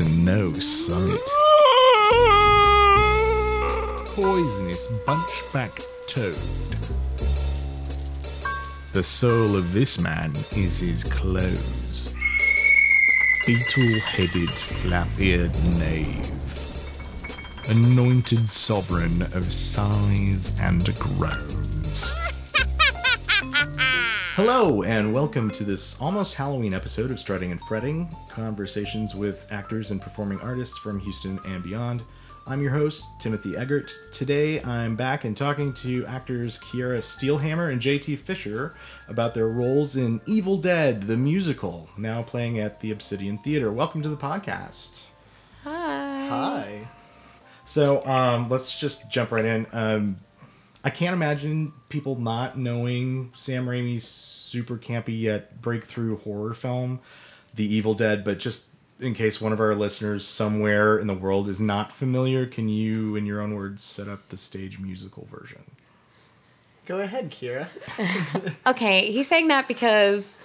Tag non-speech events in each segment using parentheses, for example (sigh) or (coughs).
is no sight. Poisonous bunchback toad. The soul of this man is his clothes. Beetle headed, flap eared knave. Anointed sovereign of sighs and groans. Hello, and welcome to this almost Halloween episode of Strutting and Fretting conversations with actors and performing artists from Houston and beyond. I'm your host, Timothy Eggert. Today I'm back and talking to actors Kiera Steelhammer and JT Fisher about their roles in Evil Dead, the musical, now playing at the Obsidian Theater. Welcome to the podcast. Hi. Hi. So um, let's just jump right in. Um, I can't imagine people not knowing Sam Raimi's super campy yet breakthrough horror film, The Evil Dead, but just in case one of our listeners somewhere in the world is not familiar, can you, in your own words, set up the stage musical version? Go ahead, Kira. (laughs) Okay, he's saying that because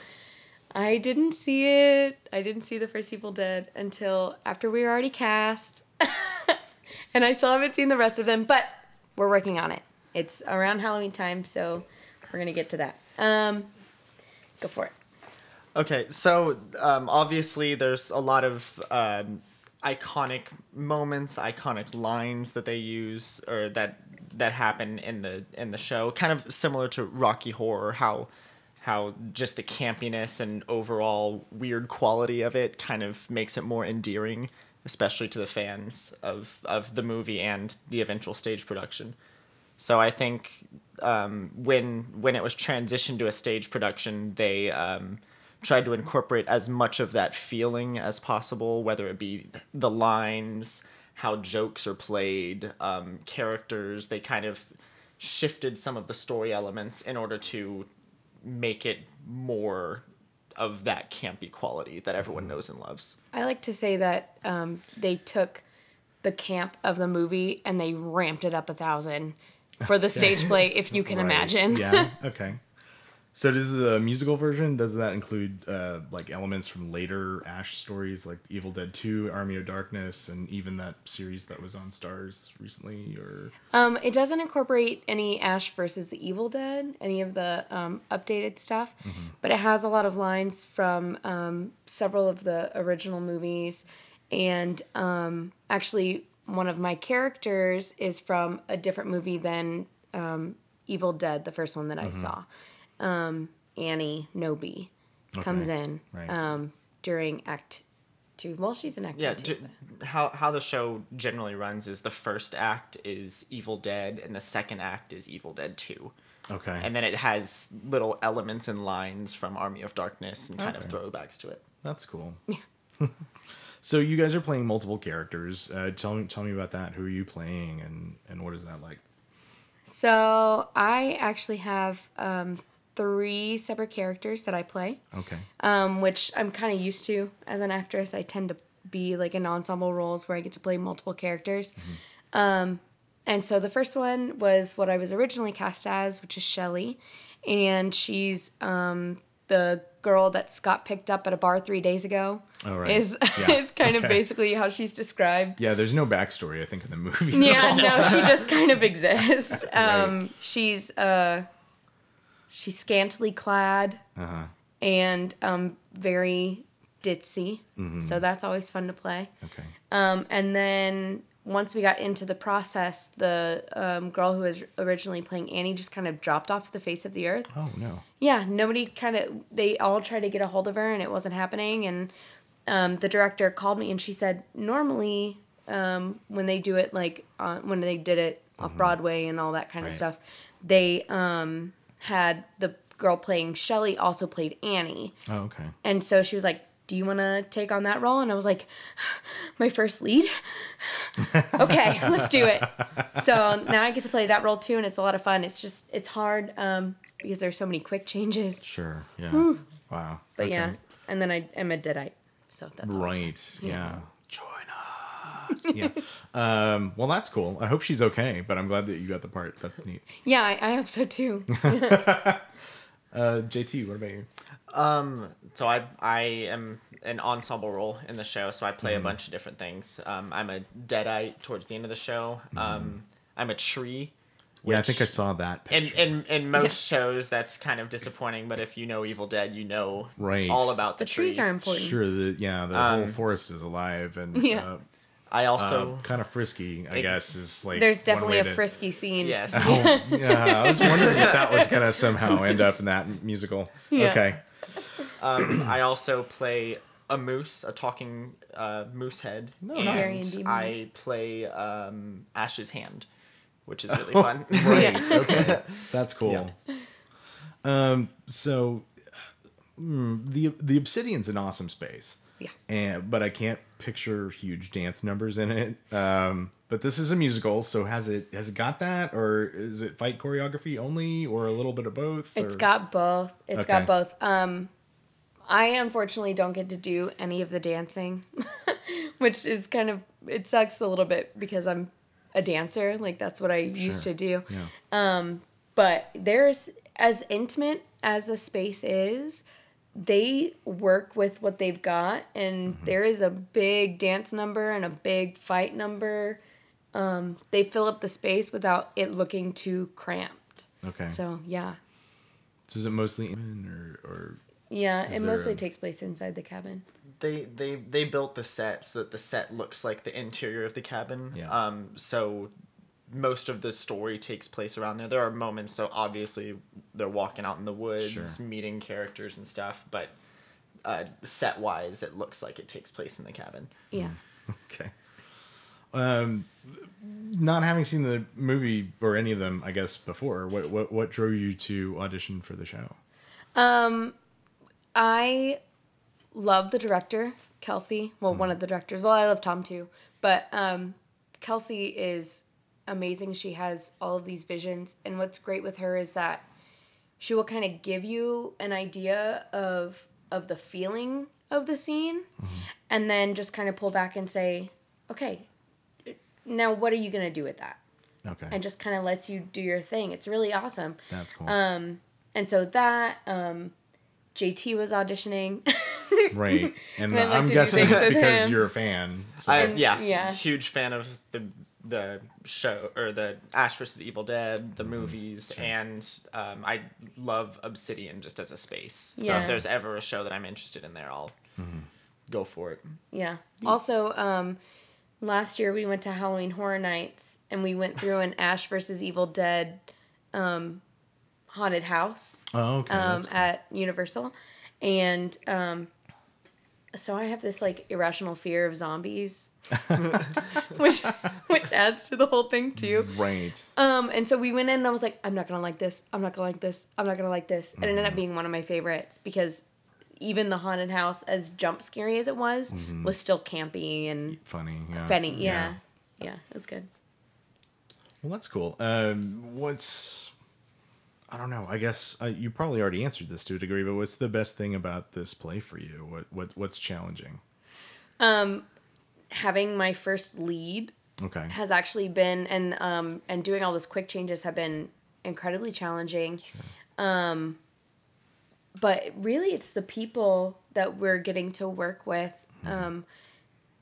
I didn't see it. I didn't see the first Evil Dead until after we were already cast. (laughs) and I still haven't seen the rest of them, but we're working on it. It's around Halloween time, so we're to get to that. Um go for it. Okay, so um, obviously there's a lot of um, iconic moments, iconic lines that they use or that that happen in the in the show, kind of similar to Rocky Horror, how how just the campiness and overall weird quality of it kind of makes it more endearing, especially to the fans of of the movie and the eventual stage production. So I think um, when when it was transitioned to a stage production, they um, tried to incorporate as much of that feeling as possible, whether it be the lines, how jokes are played, um, characters. They kind of shifted some of the story elements in order to make it more of that campy quality that everyone knows and loves. I like to say that um, they took the camp of the movie and they ramped it up a thousand for the (laughs) stage play, if you can Right. imagine. Yeah. (laughs) Okay. So this is a musical version. Does that include uh, like elements from later Ash stories, like Evil Dead Two, Army of Darkness, and even that series that was on Starz recently? Or Um, it doesn't incorporate any Ash versus the Evil Dead, any of the um, updated stuff, but it has a lot of lines from um, several of the original movies. And um, actually, one of my characters is from a different movie than um, Evil Dead, the first one that I saw. Um, Annie Knowby comes Okay, in right. um, during Act Two. Well, she's in Act Yeah, Two. j- how how the show generally runs is the first act is Evil Dead and the second act is Evil Dead 2. okay, And then it has little elements and lines from Army of Darkness and kind of throwbacks to it. that's cool. (laughs) so you guys are playing multiple characters. Uh, tell me, tell me about that. Who are you playing, and and what is that like? So I actually have um, three separate characters that I play, Okay. um, which I'm kind of used to as an actress. I tend to be like in ensemble roles where I get to play multiple characters. Um, and so the first one was what I was originally cast as, which is Shelly, and she's um, the girl that Scott picked up at a bar three days ago. Oh, right. Is Yeah. (laughs) is kind of basically how she's described. Yeah, there's no backstory. I think in the movie. Yeah, no, she just kind of exists. (laughs) Um, She's uh, she's scantily clad Uh huh. and um, very ditzy, so that's always fun to play. Okay. Um, and then once we got into the process, the um, girl who was originally playing Annie just kind of dropped off the face of the earth. Oh no. Yeah, nobody kind of they all tried to get a hold of her and it wasn't happening. And um, the director called me and she said normally um, when they do it like uh, when they did it off Broadway and all that kind of stuff, they um, had the girl playing Shelley also played Annie. Oh okay. And so she was like, Do you want to take on that role? And I was like, My first lead? okay, (laughs) let's do it. So now I get to play that role too, and it's a lot of fun. It's just, it's hard um, because there's so many quick changes. Sure. Yeah. Wow. But Okay. yeah, and then I am a Deadite. So that's awesome. Right. Yeah. Join us. yeah. Um, well, that's cool. I hope she's okay, but I'm glad that you got the part. That's neat. Yeah, I, I hope so too. (laughs) (laughs) Uh, JT, what about you? Um, so I I am an ensemble role in the show, so I play a bunch of different things. Um, I'm a deadite towards the end of the show. Um, I'm a tree. Yeah, I think I saw that. In, Picture. in in most shows, that's kind of disappointing. But if you know Evil Dead, you know Right. all about the, The trees are important. Sure, the yeah, the Um, whole forest is alive and (laughs) Yeah. uh, I uh, also kind of frisky. I It- guess is like There's definitely a to- frisky scene. yes. Oh, yeah, I was wondering if that was (laughs) gonna somehow end up in that musical. Yeah. Okay, Um, I also play a moose, a talking uh, moose head, No, and nice. I play um, Ash's hand, which is really fun. (laughs) right. Yeah. Okay, that's cool. Um, so mm, the the Obsidian's an awesome space. Yeah. and but I can't picture huge dance numbers in it. Um, but this is a musical, so has it has it got that, or is it fight choreography only, or a little bit of both? It's or- got both. It's Okay. got both. Um, I unfortunately don't get to do any of the dancing, (laughs) which is kind of it sucks a little bit because I'm a dancer. Like that's what I used to do. yeah. Um, But there's as intimate as the space is, they work with what they've got, and there is a big dance number and a big fight number. Um, they fill up the space without it looking too cramped. Okay. So, So yeah, is it mostly in or or yeah, Is it mostly a- takes place inside the cabin. they they they built the set so that the set looks like the interior of the cabin. Yeah. Um. So most of the story takes place around there. There are moments, so obviously they're walking out in the woods, Sure. meeting characters and stuff, but uh, set wise, it looks like it takes place in the cabin. Yeah. (laughs) okay? Um, not having seen the movie or any of them, I guess before. What what what drove you to audition for the show? Um, I love the director, Kelsey. Well, one of the directors. Well, I love Tom too. But um, Kelsey is amazing. She has all of these visions. And what's great with her is that she will kind of give you an idea of of the feeling of the scene and then just kind of pull back and say, okay, now what are you going to do with that? Okay, And just kind of lets you do your thing. It's really awesome. that's cool. Um, and so that um, JT was auditioning. (laughs) right, (laughs) and I'd like I'm to do guessing it's because him. you're a fan. So. I, yeah, yeah. huge fan of the the show or the Ash vs Evil Dead, Mm-hmm. the movies, and um, I love Obsidian just as a space. So Yeah. if there's ever a show that I'm interested in there, I'll Mm-hmm. go for it. yeah. Also, um, last year we went to Halloween Horror Nights and we went through an Ash versus Evil Dead um, haunted house oh, okay. um, cool. at Universal. And um, so I have this like irrational fear of zombies, (laughs) (laughs) which which adds to the whole thing too. right. Um, and so we went in and I was like, I'm not gonna like this. I'm not gonna like this. I'm not gonna like this. And it Mm-hmm. ended up being one of my favorites because even the haunted house, as jump scary as it was, Mm-hmm. was still campy and Funny. Yeah. funny. Yeah. yeah, it was good. Well, that's cool. Um, what's I don't know. I guess uh, you probably already answered this to a degree, but what's the best thing about this play for you? What what what's challenging? Um, having my first lead Okay. has actually been and um and doing all those quick changes have been incredibly challenging. Sure. Um, but really, it's the people that we're getting to work with. Um,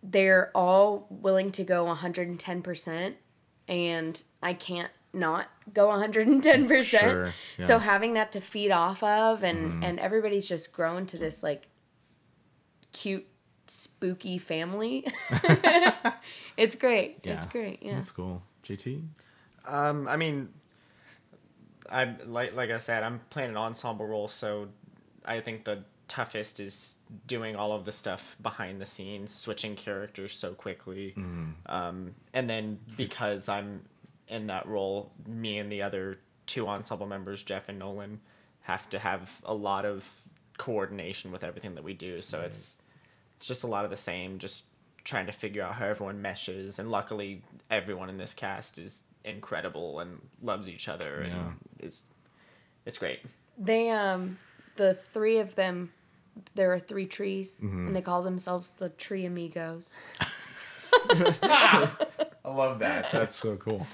they're all willing to go 110%, and I can't not go 110%. Sure, So having that to feed off of, and, and everybody's just grown to this like cute, spooky family. (laughs) it's great. Yeah. It's great. Yeah. That's cool. JT. Um, I mean, I like like I said, I'm playing an ensemble role, so I think the toughest is doing all of the stuff behind the scenes, switching characters so quickly, um, and then because I'm in that role, me and the other two ensemble members, Jeff and Nolan, have to have a lot of coordination with everything that we do. So it's it's just a lot of the same, just trying to figure out how everyone meshes. And luckily, everyone in this cast is incredible and loves each other, and Yeah. it's it's great. They um the three of them there are three trees Mm-hmm. and they call themselves the tree amigos. (laughs) (laughs) I love that. (laughs) That's so cool.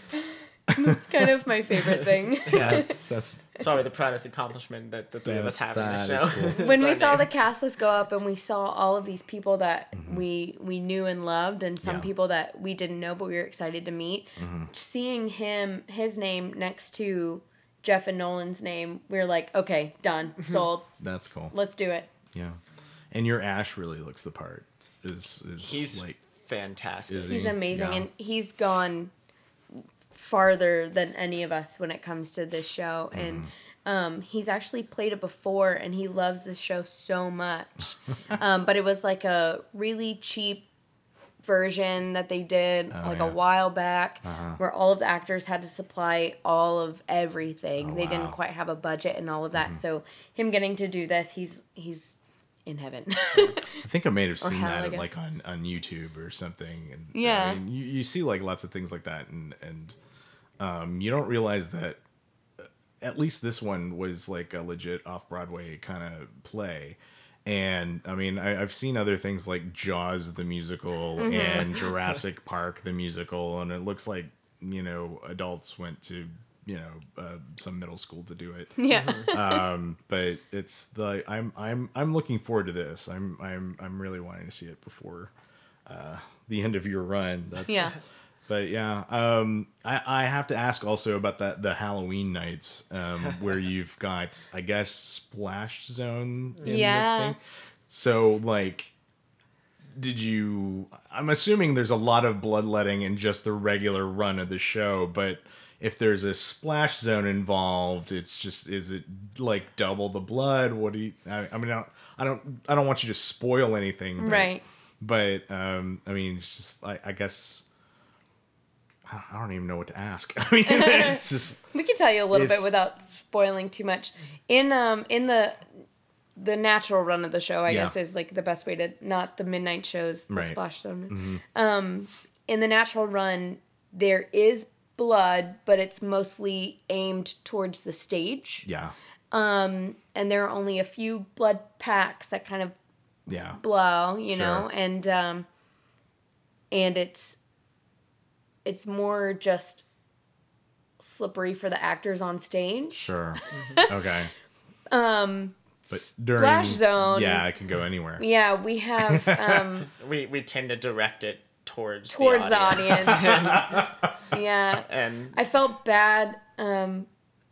That's kind of my favorite (laughs) thing. Yeah, That's that's it's probably the proudest accomplishment that the three of us have in that the show. cool. (laughs) when we It's saw the cast list go up and we saw all of these people that mm-hmm. we we knew and loved and some Yeah. people that we didn't know but we were excited to meet mm-hmm. seeing him his name next to jeff and nolan's name we were like okay done mm-hmm. sold that's cool. let's do it Yeah, and your Ash really looks the part. Is is He's like fantastic. is he's amazing Yeah. and he's gone farther than any of us when it comes to this show and um, he's actually played it before and he loves this show so much (laughs) um, but it was like a really cheap version that they did Oh, like yeah. a while back Uh-huh. where all of the actors had to supply all of everything Oh, they wow. didn't quite have a budget and all of that so him getting to do this he's he's in heaven (laughs) I think I may have seen hell, that like on, on YouTube or something. And Yeah. I mean, you, you see like lots of things like that, and and um, you don't realize that uh, at least this one was like a legit off Broadway kind of play. And I mean, I, I've seen other things like Jaws the musical Mm-hmm. and Jurassic Park the musical, and it looks like you know adults went to you know uh, some middle school to do it yeah (laughs) um, but it's the I'm I'm I'm looking forward to this. I'm I'm I'm really wanting to see it before uh, the end of your run. That's, Yeah. But yeah, um, I I have to ask also about that the Halloween nights um, where (laughs) you've got I guess splash zone. In Yeah. The thing. So like. Did you? I'm assuming there's a lot of bloodletting in just the regular run of the show, but if there's a splash zone involved, it's just is it like double the blood? What do you? I, I mean, I don't, I don't, I don't want you to spoil anything, but, right But um, I mean, it's just I, I guess I don't even know what to ask. (laughs) I mean, (laughs) it's just We can tell you a little bit without spoiling too much. In um in the the natural run of the show, I Yeah. guess is like the best way to not the midnight shows, the Right. splash zone. Mm-hmm. Um, in the natural run, there is blood, but it's mostly aimed towards the stage. yeah, Um, and there are only a few blood packs that kind of yeah, blow, you Sure. know, and um, and it's it's more just slippery for the actors on stage. sure, (laughs) okay. Um, But during Splash zone. yeah, it can go anywhere. yeah, we have um, (laughs) we we tend to direct it towards towards the the audience. audience. (laughs) yeah, and I felt bad. Um,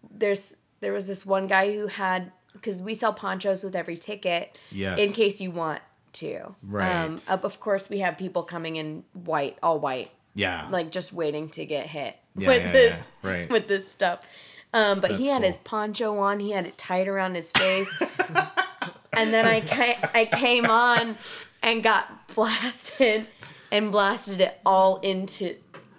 there's there was this one guy who had because we sell ponchos with every ticket Yes. in case you want to. Right. Um, of of course, we have people coming in white, all white, Yeah, like just waiting to get hit Yeah, with yeah, this yeah. Right. with this stuff. Um, but he That's had his poncho on. He had it tied around his face. and then I ca- I came on and got (laughs) blasted and blasted it all into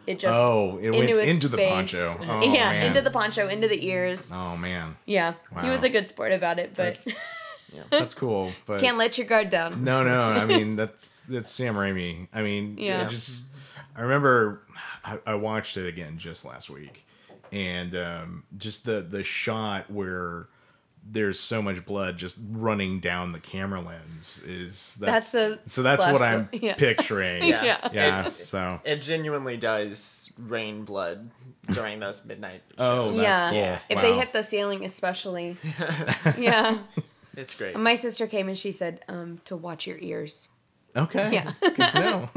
it just Oh, it went into into the face. poncho. (laughs) Oh, yeah, man. into the poncho, into the ears. Oh man, Yeah, he was a good sport about it, but That's- that's cool. (laughs) But can't let your guard down. No, no. I (laughs) mean, that's that's Sam Raimi. I mean, Yeah. yeah. Just I remember I, I watched it again just last week, and um, just the the shot where there's so much blood just running down the camera lens is That's the so that's what I'm zone, (laughs) yeah. picturing. (laughs) Yeah. Yeah. yeah. It- So it genuinely does rain blood during those midnight (laughs) Oh, shows. that's yeah, cool. if they hit the ceiling, especially. yeah, it's great. my sister came and she said um, to watch your ears. okay, Yeah. good to know.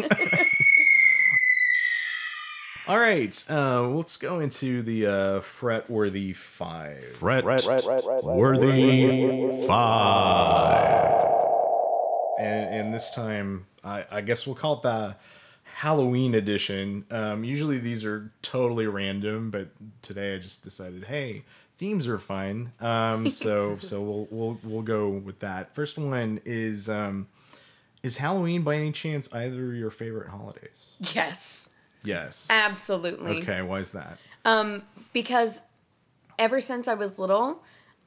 All right, uh, let's go into the uh, fret-worthy five. Fret, worthy five. And, and this time, I, I guess we'll call it the Halloween edition. Um, usually these are totally random, but today I just decided, hey, themes are fun. Um, (laughs) so so we'll we'll we'll go with that. First one is um, is Halloween by any chance either your favorite holidays? Yes, Yes. absolutely. Okay, why is that? Um, because ever since I was little,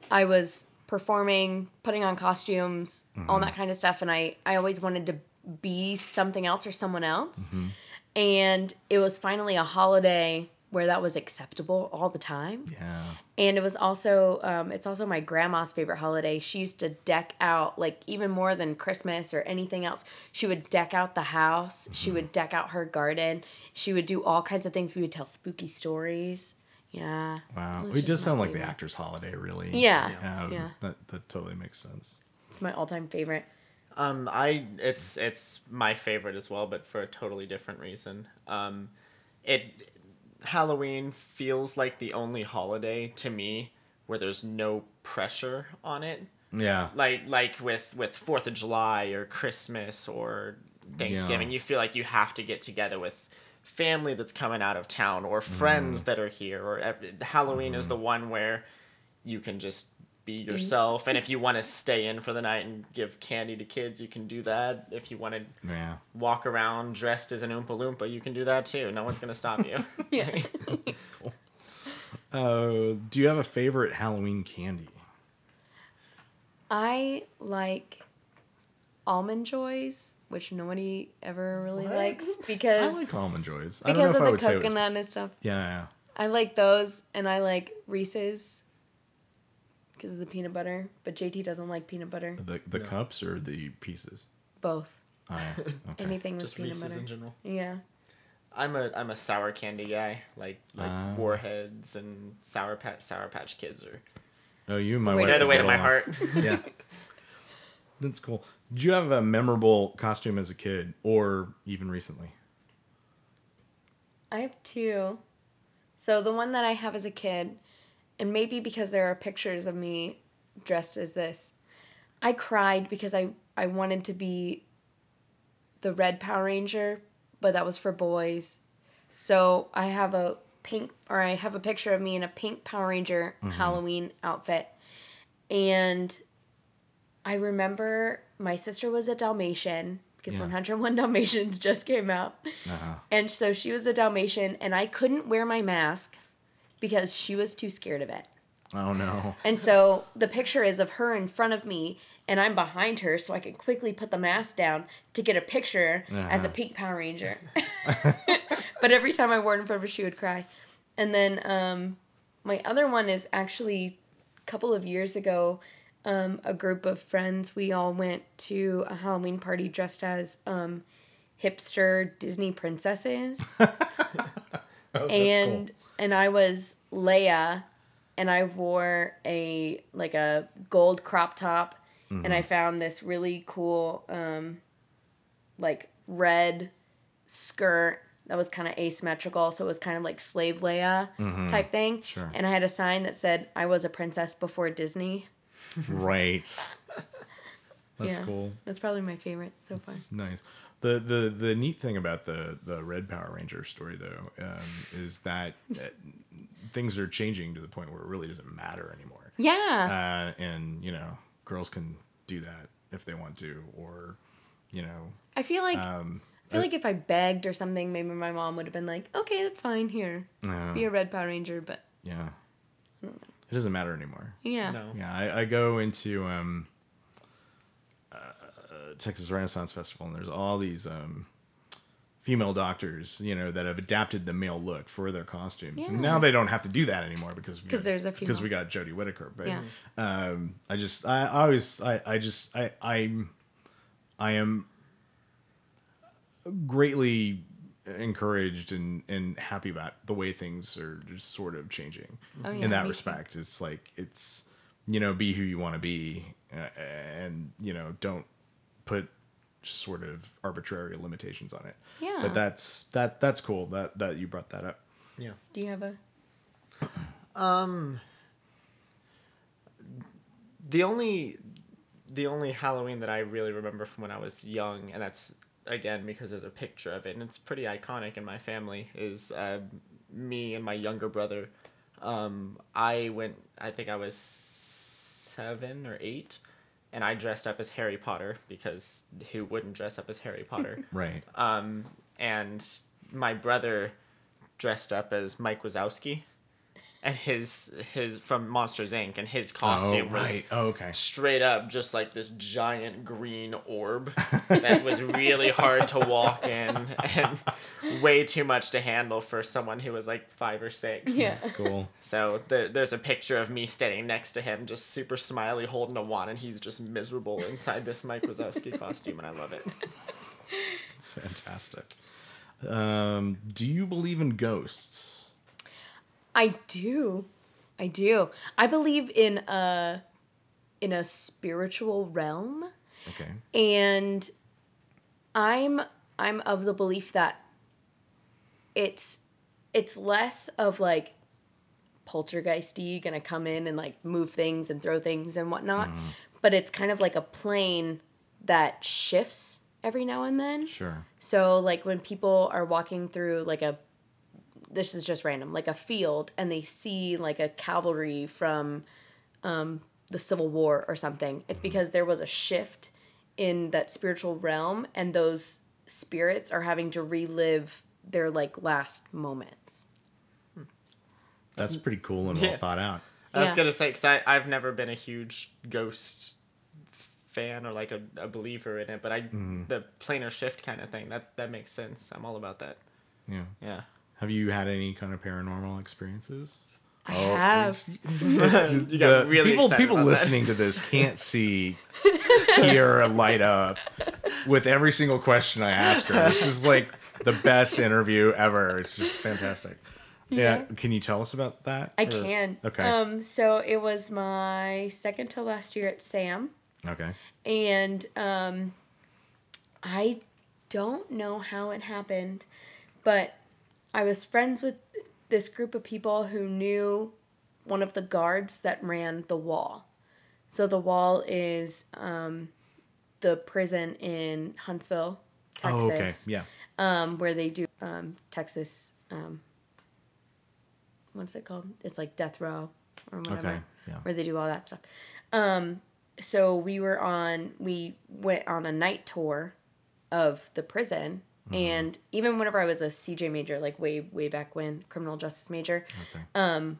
I was performing, putting on costumes, all that kind of stuff, and I I always wanted to be something else or someone else. And it was finally a holiday where that was acceptable all the time. Yeah. And it was also, um, it's also my grandma's favorite holiday. She used to deck out, like, even more than Christmas or anything else. She would deck out the house. She would deck out her garden. She would do all kinds of things. We would tell spooky stories. Yeah. Wow, was it just does my sound like the actors' holiday, really. Yeah. Um, Yeah. That that totally makes sense. It's my all-time favorite. Um, I it's it's my favorite as well, but for a totally different reason. Um, it Halloween feels like the only holiday to me where there's no pressure on it. Yeah. Like like with with Fourth of July or Christmas or Thanksgiving, Yeah. you feel like you have to get together with family that's coming out of town or friends mm-hmm. that are here. Or ev- Halloween is mm-hmm. the one where you can just be yourself, and if you want to stay in for the night and give candy to kids, you can do that. If you want to Yeah. walk around dressed as an Oompa Loompa, you can do that too. No one's gonna stop you. (laughs) Yeah. (laughs) That's cool. Uh, do you have a favorite Halloween candy? I like almond joys, which nobody ever really What? likes because I like almond joys. I don't know because if of I would the say it was. coconut and stuff. Yeah, yeah. I like those, and I like Reese's because of the peanut butter. But JT doesn't like peanut butter. The the No. cups or the pieces. Both. Oh. (laughs) Okay. Anything with Just peanut Reese's butter. in general. Yeah. I'm a I'm a sour candy guy, like like Ah. Warheads and Sour Patch Sour Patch Kids are Oh, you and So my wait, wife. they're the way get to my along. heart. (laughs) yeah. (laughs) That's cool. Did you have a memorable costume as a kid or even recently? I have two. So the one that I have as a kid, and maybe because there are pictures of me dressed as this, I cried because I I wanted to be the red Power Ranger, but that was for boys. So I have a pink or I have a picture of me in a pink Power Ranger Halloween outfit. And I remember my sister was a Dalmatian because Yeah. 101 Dalmatians (laughs) just came out. Uh-huh. And so she was a Dalmatian, and I couldn't wear my mask because she was too scared of it. Oh no. And so the picture is of her in front of me, and I'm behind her, so I can quickly put the mask down to get a picture as a Uh-huh. pink Power Ranger. (laughs) but every time I wore it in front of her, she would cry. And then um, my other one is actually a couple of years ago. Um, a group of friends, we all went to a Halloween party dressed as um, hipster Disney princesses (laughs) Oh, that's and cool. And I was Leia, and I wore a like a gold crop top, and Mm-hmm. I found this really cool um, like red skirt that was kind of asymmetrical, so it was kind of like slave Leia type thing. Mm-hmm. Sure. And I had a sign that said I was a princess before Disney. Right. That's Yeah. cool. That's probably my favorite so far. It's nice. The, the the neat thing about the the Red Power Ranger story though um, is that uh, things are changing to the point where it really doesn't matter anymore. Yeah. Uh, and you know, girls can do that if they want to, or you know, I feel like um, I feel like if I begged or something, maybe my mom would have been like, "Okay, that's fine. Here, uh, be a red Power Ranger." But yeah, it doesn't matter anymore. yeah, No. Yeah, I, I go into um, uh, Texas Renaissance Festival, and there's all these um, female doctors, you know, that have adapted the male look for their costumes. And now they don't have to do that anymore because we 'Cause got- there's a because we got Jodie Whittaker. But Yeah. um, I just I, I always I, I just I I'm I am greatly encouraged and and happy about the way things are just sort of changing Oh, yeah, in that me too. respect it's like it's you know be who you want to be uh, and you know don't put just sort of arbitrary limitations on it Yeah. but that's that that's cool that that you brought that up Yeah. Do you have a? (clears throat) Um. The only, the only Halloween that I really remember from when I was young, and that's again because there's a picture of it, and it's pretty iconic in my family, is uh, me and my younger brother. Um, I went. I think I was seven or eight, and I dressed up as Harry Potter because who wouldn't dress up as Harry Potter? (laughs) right um, and my brother dressed up as Mike Wazowski, and his his from Monsters Inc. and his costume oh was right oh, okay straight up just like this giant green orb (laughs) that was really hard to walk in and way too much to handle for someone who was like five or six. Yeah. that's cool So the, there's a picture of me standing next to him, just super smiley, holding a wand, and he's just miserable inside this Mike Wazowski costume, and I love it. it's fantastic um do you believe in ghosts I do. I do. I believe in a in a spiritual realm Okay. and I'm I'm of the belief that it's it's less of like poltergeisty gonna come in and like move things and throw things and whatnot, mm-hmm. but it's kind of like a plane that shifts every now and then. Sure. So like when people are walking through like a this is just random, like a field and they see like a cavalry from um the Civil War or something. It's because there was a shift in that spiritual realm and those spirits are having to relive their like last moments. That's pretty cool and well Yeah. thought out. I was Yeah. gonna say because I've never been a huge ghost fan or like a, a believer in it, but I Mm-hmm. the planar shift kind of thing that that makes sense. I'm all about that. Yeah. Yeah. Have you had any kind of paranormal experiences? I Oh, have. (laughs) (laughs) You got the- really people people about that. listening to this can't see Kiera light up with every single question I ask her. This is like the best interview ever. It's just fantastic. Yeah. Yeah. Can you tell us about that? I Or- can. Okay. Um so it was my second to last year at Sam. Okay. and um, I don't know how it happened, but I was friends with this group of people who knew one of the guards that ran the wall. So the wall is um, the prison in Huntsville, Texas, Oh, okay. Yeah. um, where they do um, Texas. Um, what's it called? It's like death row or whatever Okay. Yeah. where they do all that stuff. Um, so we were on, we went on a night tour of the prison. And even whenever I was a CJ major, like way, way back when, criminal justice major, Okay. Uh,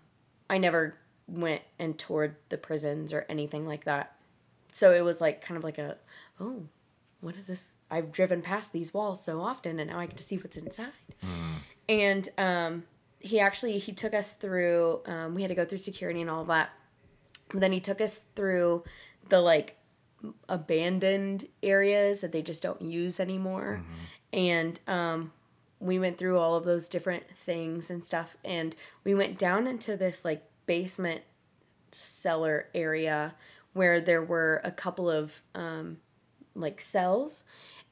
I never went and toured the prisons or anything like that. So it was like kind of like a, oh, what is this? I've driven past these walls so often and now I get to see what's inside. And um, he actually, he took us through, um, we had to go through security and all that. But then he took us through the like abandoned areas that they just don't use anymore. And um, we went through all of those different things and stuff. And we went down into this like basement cellar area where there were a couple of um, like cells.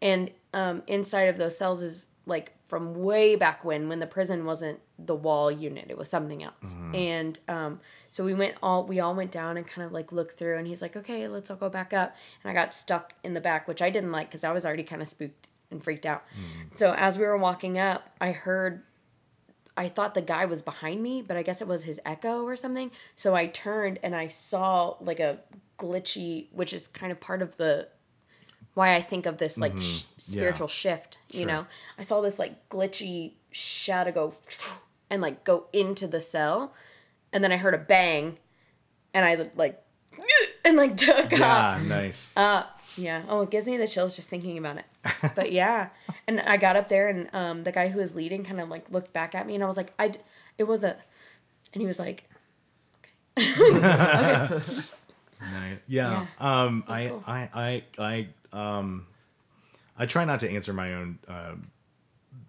And um, inside of those cells is like from way back when, when the prison wasn't the wall unit, it was something else. And um, so we went all, we all went down and kind of like looked through. And he's like, okay, let's all go back up. And I got stuck in the back, which I didn't like because I was already kind of spooked and freaked out. Mm. So as we were walking up, I heard I thought the guy was behind me, but I guess it was his echo or something. So I turned and I saw like a glitchy, which is kind of part of the why I think of this like mm-hmm. sh- spiritual shift. You Sure. know, I saw this like glitchy shadow go and like go into the cell, and then I heard a bang, and I like and like (laughs) took off. Yeah. Nice. Uh, yeah. Oh, it gives me the chills just thinking about it. (laughs) But yeah, and I got up there, and um, the guy who was leading kind of like looked back at me, and I was like, I, it was a, and he was like, Okay. (laughs) Nice. Yeah. Um. I, cool. I. I. I. Um. I try not to answer my own uh,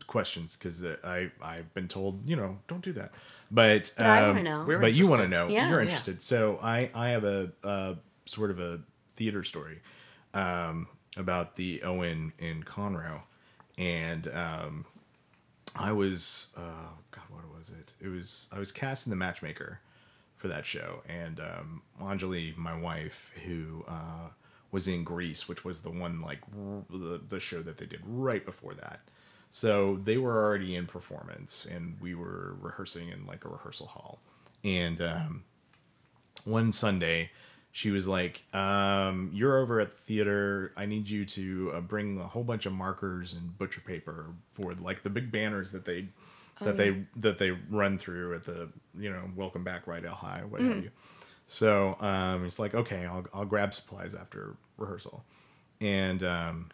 questions because I. I've been told you know don't do that. But. But I um, wanna know. But you want to know. Yeah. You're Yeah. interested. So I. I have a. Uh, sort of a theater story. Um. About the Owen in Conroe, and um. I was. Uh. God. What was it? It was. I was cast in the Matchmaker for that show. And um, Anjali, my wife, who uh, was in Grease, which was the one like the, the show that they did right before that. So they were already in performance, and we were rehearsing in like a rehearsal hall. And um, one Sunday, she was like, um, "You're over at the theater. I need you to uh, bring a whole bunch of markers and butcher paper for like the big banners that they that they that they run through at the you know welcome back Rydell High what have you." So um, he's like, "Okay, I'll I'll grab supplies after rehearsal," and um,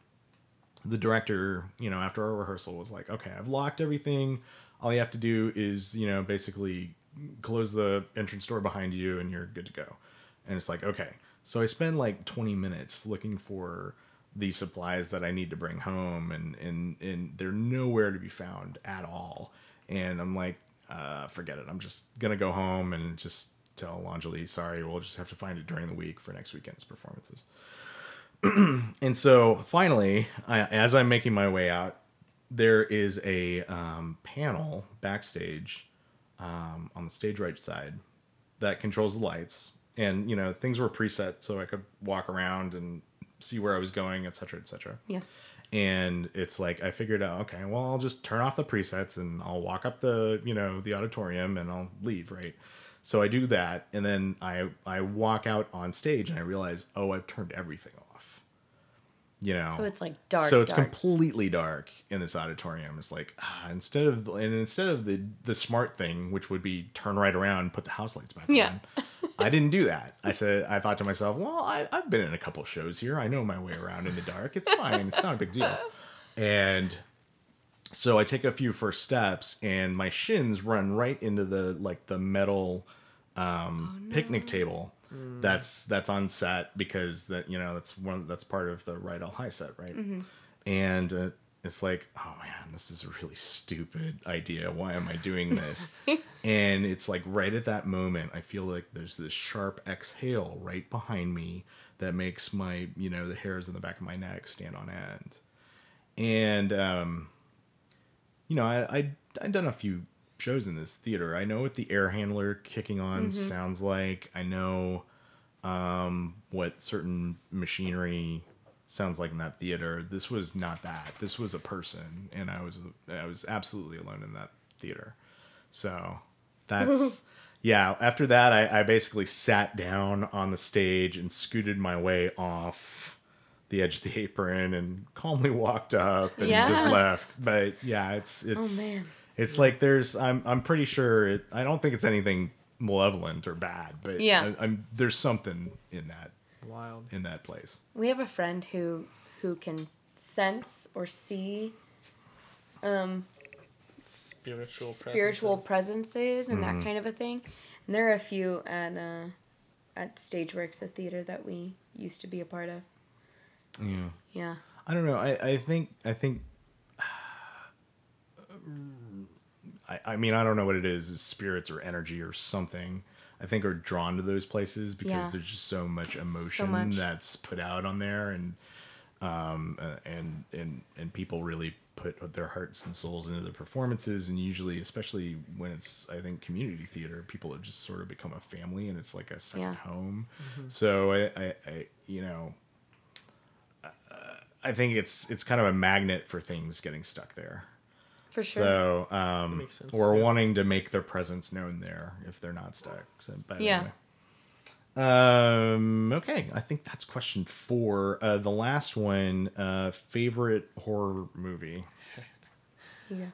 the director, you know, after our rehearsal was like, okay, I've locked everything. All you have to do is, you know, basically close the entrance door behind you and you're good to go. And it's like, okay. So I spend like 20 minutes looking for these supplies that I need to bring home and and and they're nowhere to be found at all. And I'm like, uh, forget it. I'm just gonna go home and just tell Anjali, sorry, we'll just have to find it during the week for next weekend's performances. (clears throat) and so finally, I, as I'm making my way out, there is a um, panel backstage um, on the stage right side that controls the lights, and you know things were preset so I could walk around and see where I was going, etc., etc. Yeah. And it's like I figured out, okay, well, I'll just turn off the presets and I'll walk up the, you know, the auditorium and I'll leave, right? So I do that, and then I I walk out on stage and I realize, oh, I've turned everything off. You know, So it's like dark. so it's dark. completely dark in this auditorium. It's like ah, instead of and instead of the the smart thing, which would be turn right around, and put the house lights back Yeah. on. I didn't do that. I said I thought to myself, well, I, I've been in a couple shows here. I know my way around in the dark. It's fine. It's not a big deal. (laughs) And so I take a few first steps, and my shins run right into the like the metal um, picnic table that's that's on set because that you know that's one that's part of the Rydell High set, right? And uh, it's like, oh man, this is a really stupid idea. Why am I doing this? (laughs) and it's like right at that moment, I feel like there's this sharp exhale right behind me that makes my you know the hairs in the back of my neck stand on end. And um, you know, I I I've done a few shows in this theater. I know what the air handler kicking on sounds like. I know um, what certain machinery sounds like in that theater. This was not that. This was a person, and I was I was absolutely alone in that theater. So that's (laughs) yeah. After that, I, I basically sat down on the stage and scooted my way off the edge of the (laughs) apron and calmly walked up and just left. But yeah, it's Oh it's man. It's like there's I'm I'm pretty sure it, I don't think it's anything malevolent or bad, but Yeah. I, am there's something in that Wild. in that place. We have a friend who who can sense or see um Spiritual spiritual presences. presences and Mm-hmm. that kind of a thing. And there are a few at uh, at Stageworks, a theater that we used to be a part of. Yeah. Yeah. I don't know. I, I think I think (sighs) I, I mean I don't know what it is, spirits or energy or something. I think are drawn to those places because Yeah. there's just so much emotion much. that's put out on there and um uh, and and and people really put their hearts and souls into the performances and usually especially when it's I think community theater people have just sort of become a family and it's like a second Yeah. home. So I, I I you know I think it's it's kind of a magnet for things getting stuck there. For sure. So, um, Makes sense, or yeah. wanting to make their presence known there if they're not stuck. So, but Yeah. anyway. Um. Okay, I think that's question four. Uh, the last one. Uh, favorite horror movie. yeah.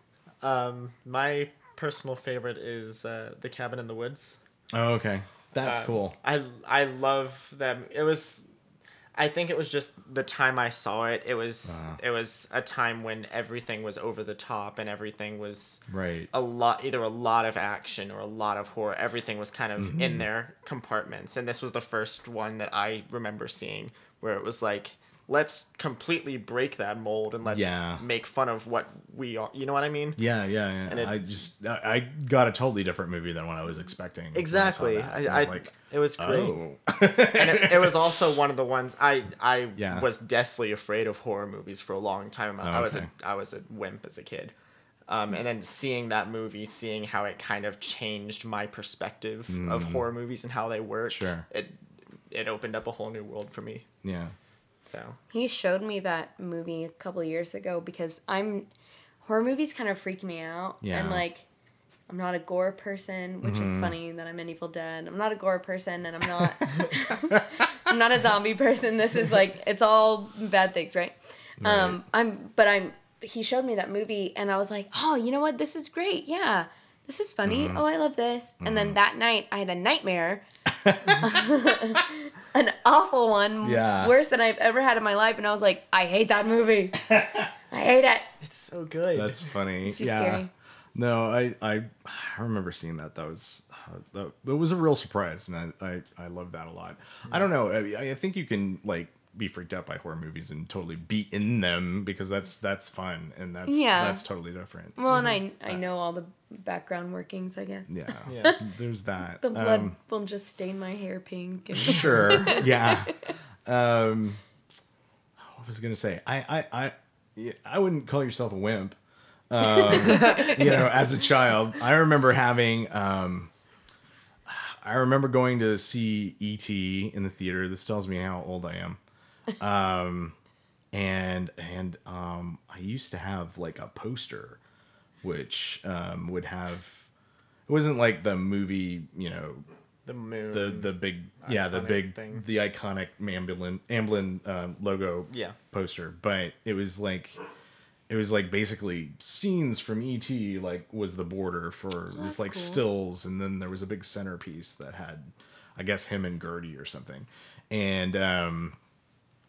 Um, my personal favorite is uh, The Cabin in the Woods. Oh, okay, that's Um, cool. I I love them. It was, I think it was just the time I saw it. It was Uh-huh. it was a time when everything was over the top and everything was Right. a lot either a lot of action or a lot of horror. Everything was kind of Mm-hmm. in their compartments, and this was the first one that I remember seeing where it was like. Let's completely break that mold and let's Yeah. make fun of what we are. You know what I mean? Yeah, yeah, yeah. And it- I just I, I got a totally different movie than what I was expecting. when I saw Exactly. I, I, I, was like, it was great. oh, and it, it was also one of the ones I I Yeah. was deathly afraid of horror movies for a long time. I was okay. a I was a wimp as a kid. Um, and then seeing that movie, seeing how it kind of changed my perspective of horror movies and how they work, Mm. Sure. it it opened up a whole new world for me. yeah. So He showed me that movie a couple years ago because I'm horror movies kind of freak me out. Yeah. And like I'm not a gore person, which is mm-hmm. funny that I'm an Evil Dead. I'm not a gore person and I'm not I'm not a zombie person. This is like it's all bad things, right? Um I'm but I'm he showed me that movie and I was like, "Oh, you know what? This is great. Yeah. This is funny. Mm-hmm. Oh, I love this." And then mm-hmm. that night I had a nightmare. (laughs) (laughs) an awful one. Yeah. Worse than I've ever had in my life and I was like, "I hate that movie. (laughs) I hate it." it's so good. That's funny. It's yeah. scary. No, I, I I remember seeing that. That was uh, that, it was a real surprise, and I I, I love that a lot. I don't know. I, I think you can like be freaked out by horror movies and totally be in them because that's that's fun and that's Yeah. that's totally different. Well, and I I know all the background workings. I guess Yeah, Yeah. (laughs) there's that. the blood Um, will just stain my hair pink. And (laughs) sure (laughs) yeah um what was gonna say i i i i wouldn't call yourself a wimp um you know as a child i remember having um i remember going to see E.T. in the theater this tells me how old i am um and and um i used to have like a poster which um would have it wasn't like the movie you know The moon. the the big yeah the big thing. the iconic Amblin Amblin uh, logo Yeah. poster, but it was like it was like basically scenes from ET like was the border for that's these like cool. stills, and then there was a big centerpiece that had I guess him and Gertie or something, and um,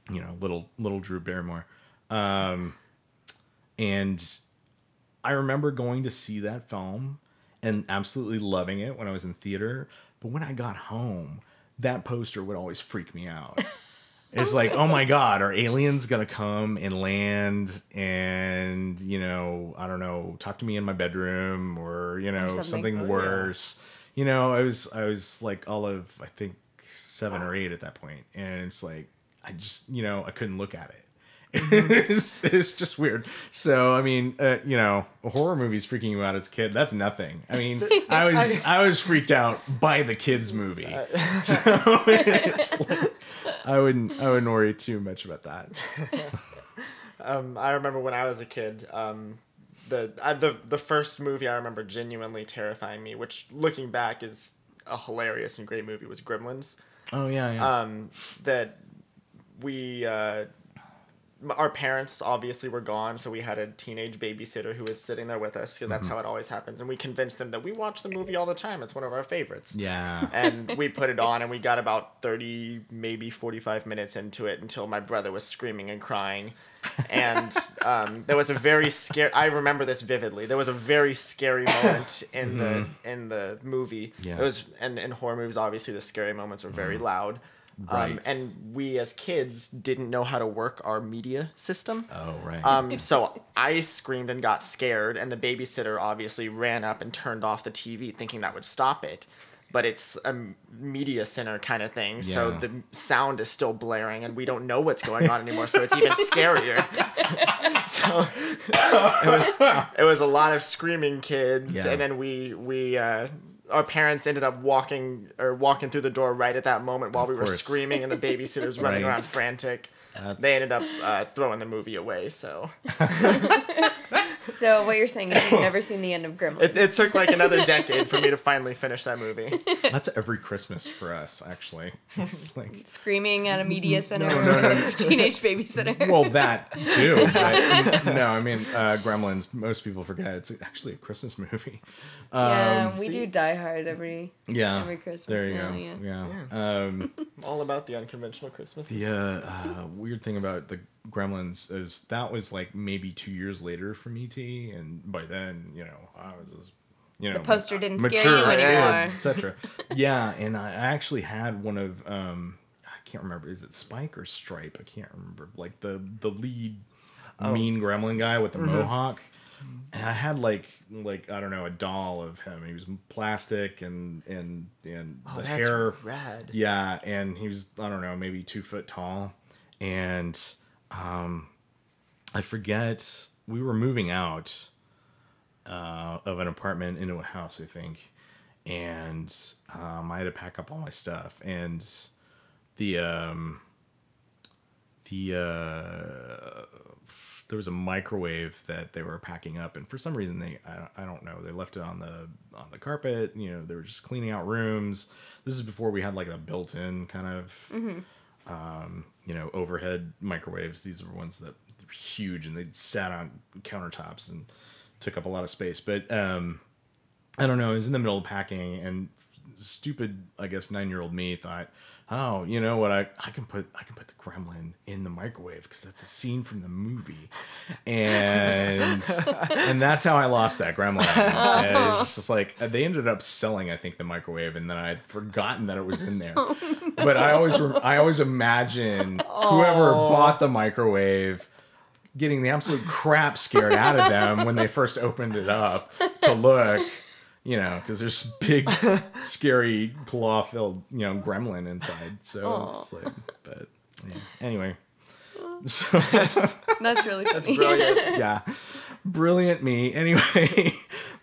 you know little little Drew Barrymore, um, and I remember going to see that film and absolutely loving it when I was in theater. But when I got home, that poster would always freak me out. (laughs) It's like, oh my god, are aliens gonna come and land and you know, I don't know, talk to me in my bedroom or you know something. something, Oh, yeah. worse. You know, I was I was like all of I think seven or eight at that point, and it's like I just you know I couldn't look at it. (laughs) it's, it's just weird. So I mean, uh, you know, a horror movies freaking you out as a kid. That's nothing. I mean, (laughs) I was I was freaked out by the kids movie. (laughs) So it's like, I wouldn't I wouldn't worry too much about that. Um, I remember when I was a kid, um, the uh, the the first movie I remember genuinely terrifying me, which looking back is a hilarious and great movie, was Gremlins. Oh yeah, yeah. Um, that we uh, our parents obviously were gone, so we had a teenage babysitter who was sitting there with us because that's how it always happens, and we convinced them that we watch the movie all the time. It's one of our favorites. yeah. (laughs) and we put it on and we got about 30 maybe 45 minutes into it until my brother was screaming and crying and (laughs) um, there was a very scary i remember this vividly there was a very scary moment (coughs) in the in the movie Yeah. it was and in horror movies obviously the scary moments are very loud um, and we as kids didn't know how to work our media system Oh right. um, so I screamed and got scared, and the babysitter obviously ran up and turned off the TV, thinking that would stop it. But it's a media center kind of thing, so the sound is still blaring, and we don't know what's going on anymore. So it's even scarier. (laughs) so (laughs) it was it was a lot of screaming kids, Yeah. and then we we. Uh, our parents ended up walking or walking through the door right at that moment while we were screaming and the babysitter's (laughs) running Right. around frantic. That's- They ended up uh, throwing the movie away. So (laughs) (laughs) so what you're saying is you've never seen the end of Gremlins. it, it took like another decade for me to finally finish that movie. That's every Christmas for us, actually. (laughs) It's like Screaming at a media center No, no, with a teenage babysitter. (laughs) well that too. (laughs) But no, I mean uh, Gremlins. Most people forget it's actually a Christmas movie. yeah, Um, we do Die Hard every yeah. every Christmas There you now, go. yeah. Yeah. Um, All about the unconventional Christmas. the uh, uh, weird thing about the Gremlins is that was like maybe two years later from ET, and by then, you know, I was. just, You know, the poster didn't scare mature you kid, anymore. etc. yeah, and I actually had one of um, I can't remember is it Spike or Stripe? I can't remember. Like the the lead Oh. mean gremlin guy with the Mm-hmm. mohawk. And I had like like I don't know a doll of him. He was plastic and and and Oh, the that's hair red. yeah, and he was I don't know maybe two foot tall, and um, I forget we were moving out uh, of an apartment into a house I think, and um, I had to pack up all my stuff. And the um, the uh, there was a microwave that they were packing up. And for some reason they I don't, I don't know they left it on the on the carpet. You know they were just cleaning out rooms. This is before we had like a built-in kind of um, you know overhead microwaves these are ones that were huge and they sat on countertops and took up a lot of space but um I don't know. I was in the middle of packing, and stupid, I guess, nine year old me thought, oh, you know what? I, I can put I can put the gremlin in the microwave because that's a scene from the movie, and (laughs) and that's how I lost that gremlin. (laughs) Oh. And It was just like uh, they ended up selling, I think, the microwave, and then I'd forgotten that it was in there. (laughs) Oh, but I always I always imagine whoever oh. bought the microwave getting the absolute crap scared out of them when they first opened it up to look, you know, because there's (laughs) big, scary, claw filled, you know, gremlin inside. So it's like, but yeah. anyway. (laughs) So That's that's really funny. Brilliant. (laughs) yeah, brilliant me. Anyway,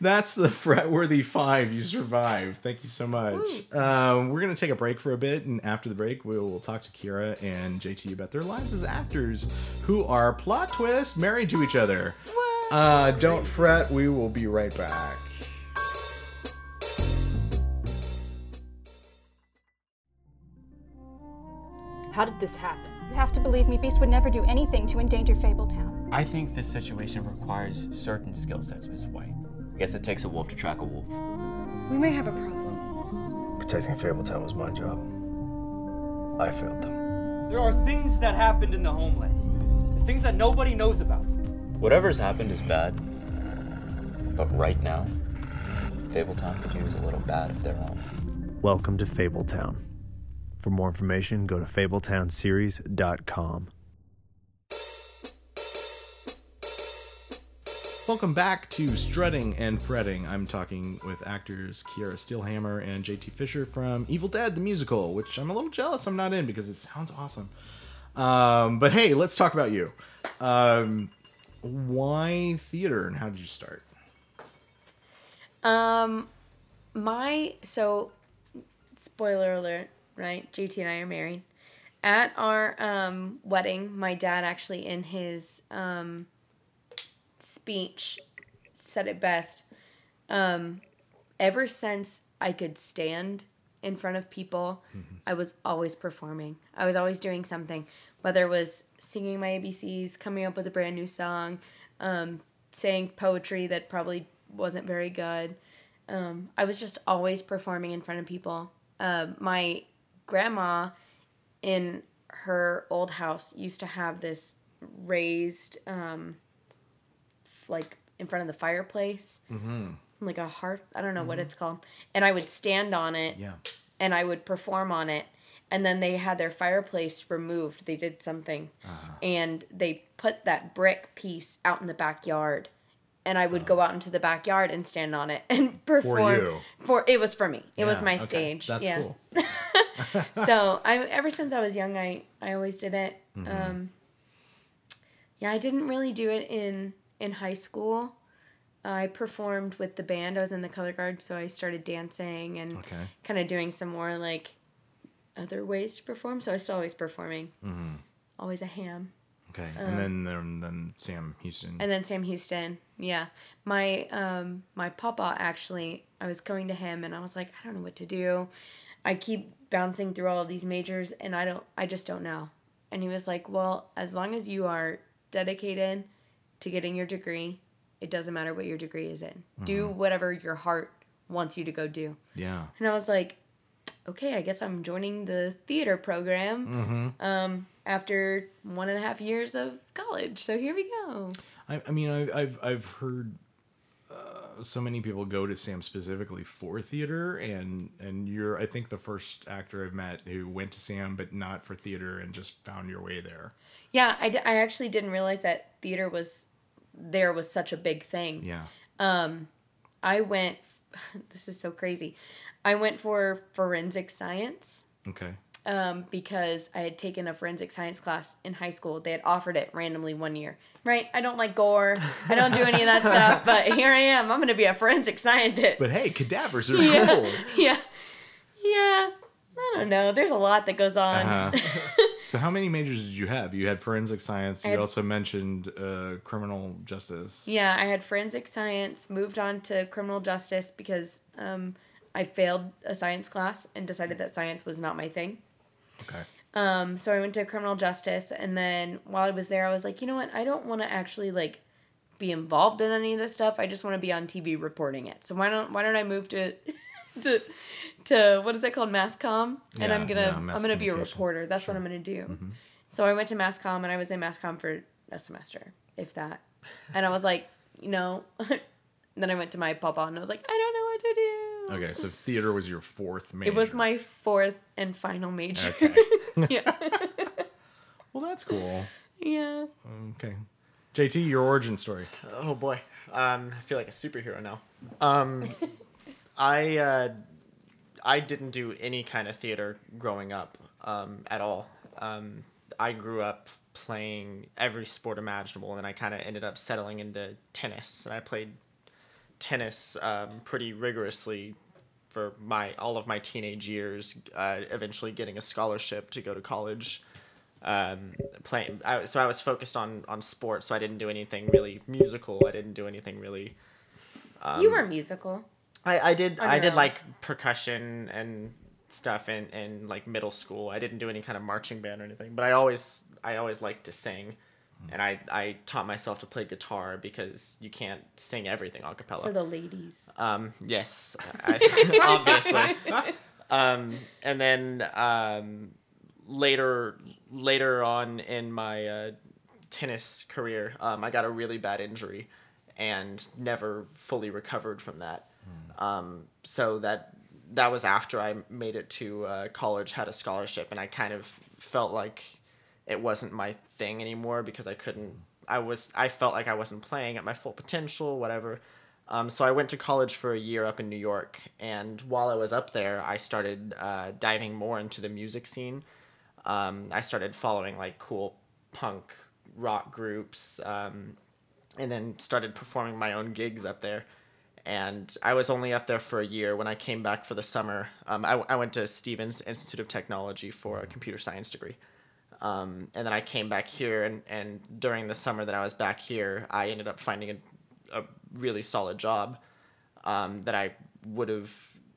that's the fretworthy five. You survived. Thank you so much. Um, we're gonna take a break for a bit, and after the break, we will talk to Kira and JT about their lives as actors who are plot twist married to each other. What? Uh, don't fret. We will be right back. How did this happen? You have to believe me, Beast would never do anything to endanger Fabletown. I think this situation requires certain skill sets, Miss White. I guess it takes a wolf to track a wolf. We may have a problem. Protecting Fabletown was my job. I failed them. There are things that happened in the homelands. Things that nobody knows about. Whatever's happened is bad. But right now, Fabletown could use a little bad of their own. Welcome to Fabletown. For more information, go to fabletownseries.com. Welcome back to Strutting and Fretting. I'm talking with actors Kiara Steelhammer and JT Fisher from Evil Dead the musical, which I'm a little jealous I'm not in because it sounds awesome. Um, but hey, let's talk about you. Um, why theater and how did you start? Um, my so spoiler alert, right? JT and I are married. At our um wedding, my dad actually in his um speech said it best. Um, ever since I could stand in front of people, I was always performing. I was always doing something, whether it was singing my ABCs, coming up with a brand new song, um, saying poetry that probably wasn't very good. Um, I was just always performing in front of people. Uh, my grandma in her old house used to have this raised, um, like in front of the fireplace, mm-hmm. like a hearth. I don't know what it's called. And I would stand on it Yeah. and I would perform on it. And then they had their fireplace removed. They did something, and they put that brick piece out in the backyard. And I would go out into the backyard and stand on it (laughs) and perform. you. For it was for me. It was my okay. stage. That's yeah. cool. (laughs) so I ever since I was young, I I always did it. Mm-hmm. Um, yeah, I didn't really do it in in high school. I performed with the band. I was in the color guard, so I started dancing and Okay. kind of doing some more like other ways to perform. So I was still always performing. Mm-hmm. Always a ham. Okay. and then um, then Sam Houston. And then Sam Houston, yeah. My um my papa actually, I was going to him and I was like, I don't know what to do. I keep bouncing through all of these majors and I don't I just don't know. And he was like, "Well, as long as you are dedicated to getting your degree, it doesn't matter what your degree is in. Do whatever your heart wants you to go do." yeah. And I was like, okay, I guess I'm joining the theater program um, after one and a half years of college. So here we go. I, I mean, I, I've I've heard uh, so many people go to Sam specifically for theater, and and you're I think the first actor I've met who went to Sam but not for theater and just found your way there. Yeah, I, d- I actually didn't realize that theater was there was such a big thing. Yeah. Um, I went, (laughs) this is so crazy. I went for forensic science Okay. Um, because I had taken a forensic science class in high school. They had offered it randomly one year. Right? I don't like gore. I don't do any of that stuff. (laughs) But here I am. I'm going to be a forensic scientist. But hey, cadavers are (laughs) yeah. cool. Yeah. Yeah. I don't know. There's a lot that goes on. Uh, (laughs) so how many majors did you have? You had forensic science. You had- also mentioned uh, criminal justice. Yeah, I had forensic science, moved on to criminal justice because um, I failed a science class and decided that science was not my thing. Okay. Um, so I went to criminal justice, and then while I was there, I was like, you know what? I don't want to actually like be involved in any of this stuff. I just want to be on TV reporting it. So why don't why don't I move to (laughs) to to what is that called? Masscom and Yeah, i'm gonna yeah, i'm gonna be a reporter. That's what i'm gonna do. So i went to masscom and i was in masscom for a semester if that. And i was like you know (laughs) then i went to my papa and i was like i don't know what to do Okay, so theater was your fourth major. it was my fourth and final major Okay. (laughs) yeah (laughs) Well, that's cool. yeah Okay. JT, your origin story. Oh boy, um, I feel like a superhero now. Um, (laughs) I uh, I didn't do any kind of theater growing up um, at all. Um, I grew up playing every sport imaginable, and I kind of ended up settling into tennis. And I played tennis um, pretty rigorously for my all of my teenage years. Uh, eventually, getting a scholarship to go to college um playing I, so i was focused on on sports so i didn't do anything really musical i didn't do anything really you were musical. I i did i did like percussion and stuff in in like middle school. I didn't do any kind of marching band or anything but i always i always liked to sing and i i taught myself to play guitar because you can't sing everything a cappella. For the ladies. Um, yes, I, (laughs) (laughs) obviously. (laughs) Um, and then um, later, later on in my uh, tennis career, um, I got a really bad injury, and never fully recovered from that. Um, so that that was after I made it to uh, college, had a scholarship, and I kind of felt like it wasn't my thing anymore because I couldn't. I was. I felt like I wasn't playing at my full potential, whatever. Um, so I went to college for a year up in New York, and while I was up there, I started uh, diving more into the music scene. Um, I started following like cool punk rock groups, um, and then started performing my own gigs up there. And I was only up there for a year. When I came back for the summer, um, I, I went to Stevens Institute of Technology for a computer science degree. Um, and then I came back here, and, and during the summer that I was back here, I ended up finding a, a really solid job um, that I would have.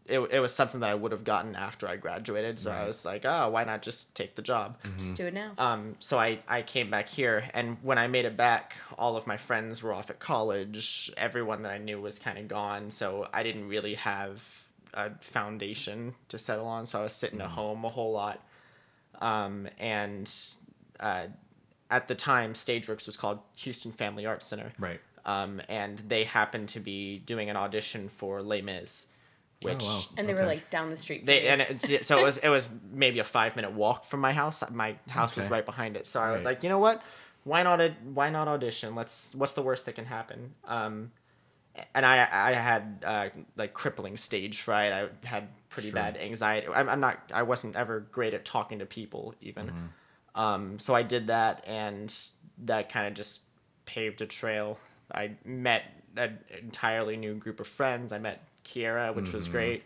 It, it was something that I would have gotten after I graduated. So I was like, oh, why not just take the job? just do it now Um, so I, I came back here, and when I made it back, all of my friends were off at college. Everyone that I knew was kind of gone, so I didn't really have a foundation to settle on. So I was sitting at home a whole lot. Um, and uh, at the time, Stageworks was called Houston Family Arts Center. Right. Um, and they happened to be doing an audition for Les Mis, which wow. and they were like down the street they you. and it's, so it was it was maybe a five minute walk from my house. My house was right behind it, so I was like, you know what? Why not? A, why not audition? Let's. What's the worst that can happen? Um, and I I had uh, like crippling stage fright. I had pretty bad anxiety. I'm, I'm not. I wasn't ever great at talking to people even. Um, so I did that, and that kind of just paved a trail. I met an entirely new group of friends. I met Kiera, which was great.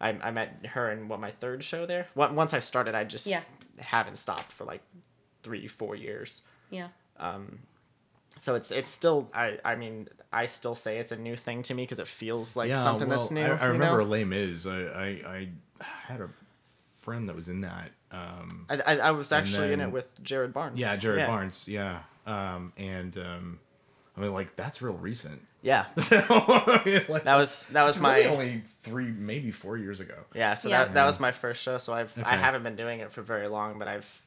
I, I met her in what my third show there. Once once I started, I just Yeah. haven't stopped for like three, four years. yeah So it's it's still I I mean I still say it's a new thing to me because it feels like yeah, something well, that's new. I, I remember know? Les Mis. I, I, I had a friend that was in that. Um, I, I, I was actually in it with Jared Barnes. yeah, Jared Barnes. Yeah. Um, and um, I mean, like that's real recent. Yeah, (laughs) So I mean, like, that was that was my really only three, maybe four years ago. Yeah, so Yeah. that that was my first show. So I've I haven't been doing it for very long, but I've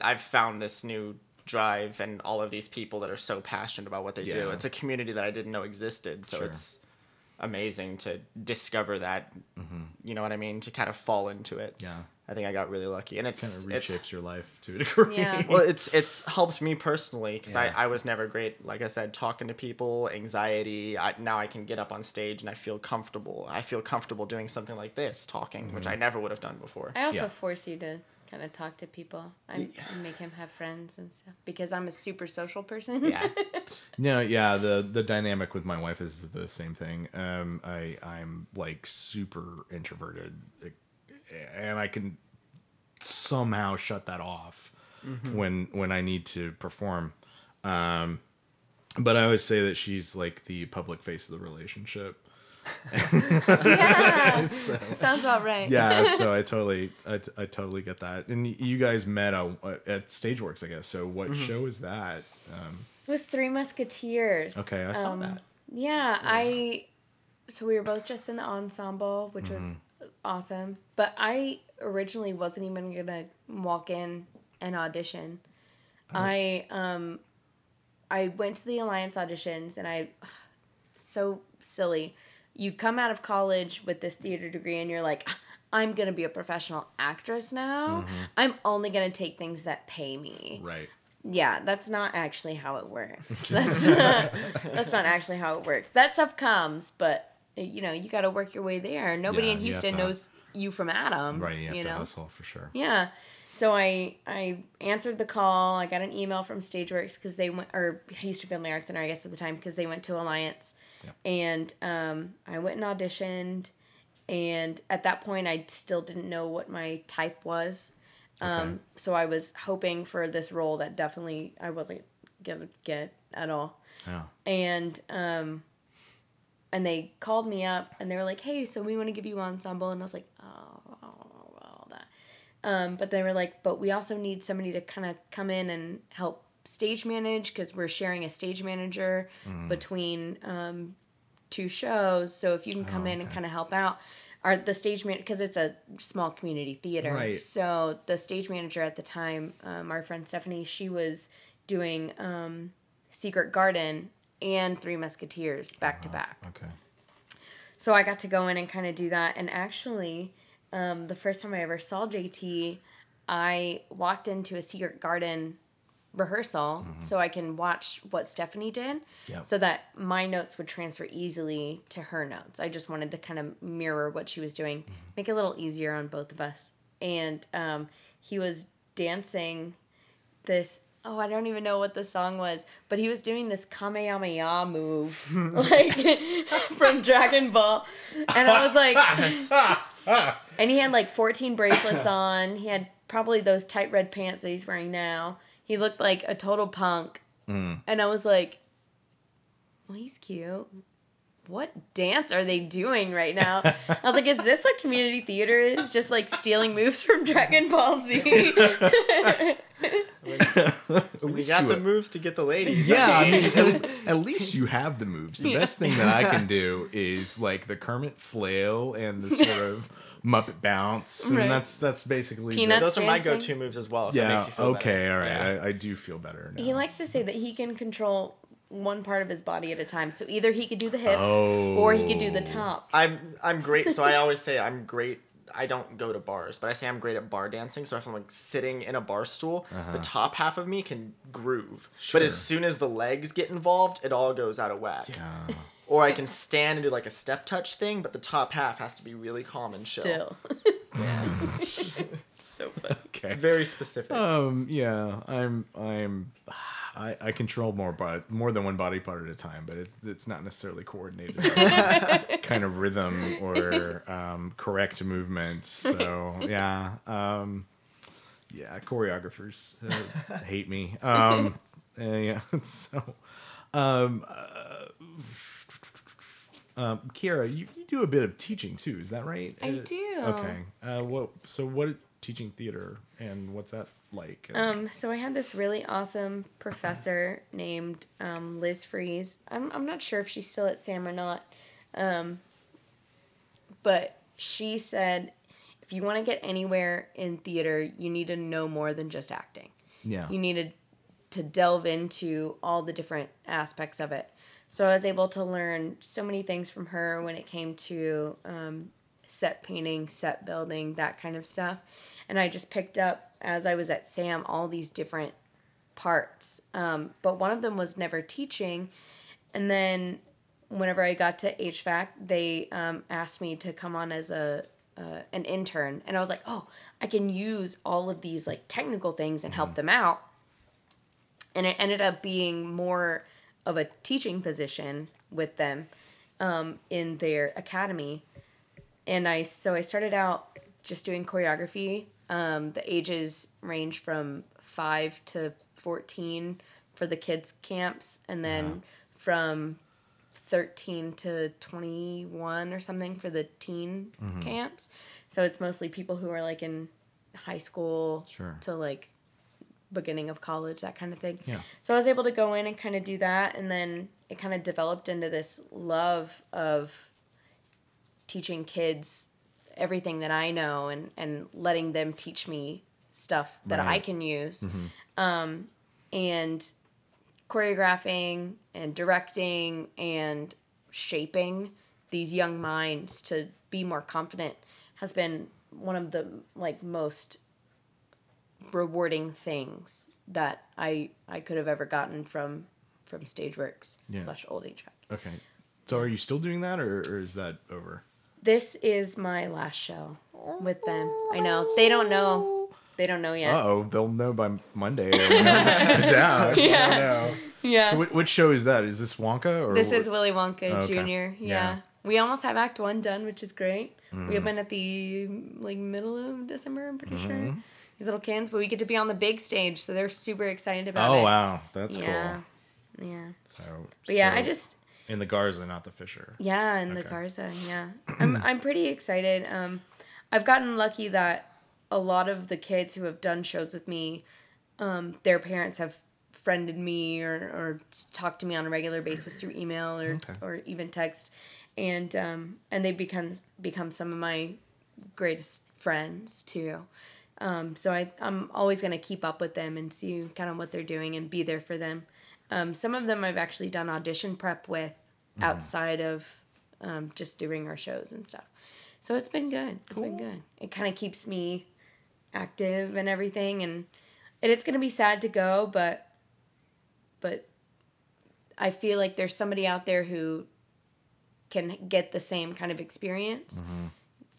I've found this new drive and all of these people that are so passionate about what they do. It's a community that I didn't know existed, so Sure. it's amazing to discover that. You know what I mean? To kind of fall into it. Mm-hmm. Yeah. I think I got really lucky, and it's Kind of it's reshapes your life to a degree. Yeah. (laughs) well, it's it's helped me personally because Yeah. I, I was never great. Like I said, talking to people, anxiety. I, now I can get up on stage and I feel comfortable. I feel comfortable doing something like this, talking, which I Mm-hmm. never would have done before. I also Yeah. force you to kind of talk to people and, and make him have friends and stuff because I'm a super social person. Yeah, (laughs) No, yeah, the the dynamic with my wife is the same thing. Um, I I'm like super introverted, and I can somehow shut that off when when I need to perform. Um, but I always say that she's like the public face of the relationship. (laughs) yeah. (laughs) Sounds about right. Yeah, so (laughs) I totally I, I totally get that. And you guys met uh, at Stageworks, I guess. So what show is that? Um, It was Three Musketeers. okay, I saw Um, that. Yeah, I so we were both just in the ensemble, which was awesome. But I originally wasn't even gonna walk in and audition. I um, I went to the Alliance auditions, and I (sighs) so silly. You come out of college with this theater degree, and you're like. I'm gonna be a professional actress now. Mm-hmm. I'm only gonna take things that pay me. Right. Yeah, that's not actually how it works. (laughs) That's not, that's not actually how it works. That stuff comes, but you know, you got to work your way there. Nobody Yeah, in you Houston to- knows you from Adam. Right. You have you to know. hustle for sure. Yeah. So I I answered the call. I got an email from StageWorks because they went or Houston Family Arts Center, I guess at the time, because they went to Alliance, and um, I went and auditioned. And at that point, I still didn't know what my type was. Um, Okay. so I was hoping for this role that definitely I wasn't gonna get at all Yeah. and um and they called me up and they were like hey so we want to give you ensemble and i was like oh, well that um but they were like but we also need somebody to kind of come in and help stage manage because we're sharing a stage manager between um two shows so if you can come in and kind of help out our the stage man because it's a small community theater Right. so the stage manager at the time um, our friend stephanie she was doing um Secret Garden and Three Musketeers back to back. Okay. So I got to go in and kind of do that. And actually, um, the first time I ever saw JT, I walked into a Secret Garden rehearsal so I can watch what Stephanie did Yep. so that my notes would transfer easily to her notes. I just wanted to kind of mirror what she was doing, make it a little easier on both of us. And um, he was dancing this oh I don't even know what the song was, but he was doing this Kamehameha move (laughs) like (laughs) from Dragon Ball. And I was like (laughs) and he had like 14 bracelets on. He had probably those tight red pants that he's wearing now. He looked like a total punk. Mm. And I was like, well, he's cute. What dance are they doing right now? (laughs) I was like, is this what community theater is? Just like stealing moves from Dragon Ball Z? (laughs) we got the moves to get the ladies. Yeah, I mean, (laughs) at, at least you have the moves. The best thing that I can do is like the Kermit flail and the sort of Muppet bounce, and Right. that's that's basically the- Peanuts. Those are my Dancing? go-to moves as well. If that yeah. makes you feel Okay. better. All right. Yeah. I, I do feel better. Now. he likes to say that he can control one part of his body at a time. So either he could do the hips Oh. or he could do the top. I'm I'm great. So I always say I'm great. I don't go to bars, but I say I'm great at bar dancing. So if I'm like sitting in a bar stool, uh-huh. the top half of me can groove. But as soon as the legs get involved, it all goes out of whack. Yeah. Or I can stand and do like a step touch thing, but the top half has to be really calm and chill. Still. (laughs) Yeah. (laughs) so funny. It's very specific. Um. Yeah. I'm. I'm. I, I control more, but more than one body part at a time, but it, it's not necessarily coordinated (laughs) kind of rhythm or um, correct movement. So yeah, um, yeah, choreographers uh, hate me. Um, uh, yeah, so um, uh, um, Kiara, you, you do a bit of teaching too, is that right? I Uh, do. Okay. Uh, what? So what teaching theater and what's that like? Um, so I had this really awesome professor named um, Liz Freeze. I'm, I'm not sure if she's still at Sam or not. Um, but she said, if you want to get anywhere in theater, you need to know more than just acting. yeah. You needed to delve into all the different aspects of it. So I was able to learn so many things from her when it came to um, set painting, set building, that kind of stuff. And I just picked up as I was at Sam all these different parts. Um, but one of them was never teaching. And then whenever I got to HFAC, they um, asked me to come on as a uh, an intern, and I was like, oh, I can use all of these like technical things and help them out. And it ended up being more of a teaching position with them um, in their academy. And I so I started out just doing choreography. Um, the ages range from five to fourteen for the kids camps, and then from 13 to 21 or something for the teen camps. So it's mostly people who are like in high school Sure. to like beginning of college, that kind of thing. Yeah. So I was able to go in and kind of do that. And then it kind of developed into this love of teaching kids everything that I know and and letting them teach me stuff that I can use. Um, and choreographing and directing and shaping these young minds to be more confident has been one of the like most rewarding things that I I could have ever gotten from from Stageworks Yeah. slash Old Age Track. Okay. So are you still doing that, or, or is that over? This is my last show with them. I know they don't know. They don't know yet. Oh, they'll know by Monday this (laughs) out. Yeah. Yeah. Yeah. So which show is that? Is this Wonka or This is Willy Wonka Okay. Jr. Yeah. Yeah. We almost have Act One done, which is great. Mm. We open at the like middle of December, I'm pretty Mm-hmm. sure. These little kids, but we get to be on the big stage, so they're super excited about Oh it. Oh wow, that's Yeah. cool. Yeah. So, But yeah, I just in the Garza, not the Fisher. Yeah, and the Garza. Yeah, (clears throat) I'm I'm pretty excited. Um, I've gotten lucky that a lot of the kids who have done shows with me, um, their parents have friended me or or talked to me on a regular basis through email or Okay. or even text, and um, and they become become some of my greatest friends too. Um, so I I'm always gonna keep up with them and see kind of what they're doing and be there for them. Um, some of them I've actually done audition prep with outside of um, just doing our shows and stuff. So it's been good. It's been good. It kind of keeps me active and everything, and and it's gonna be sad to go, but but I feel like there's somebody out there who can get the same kind of experience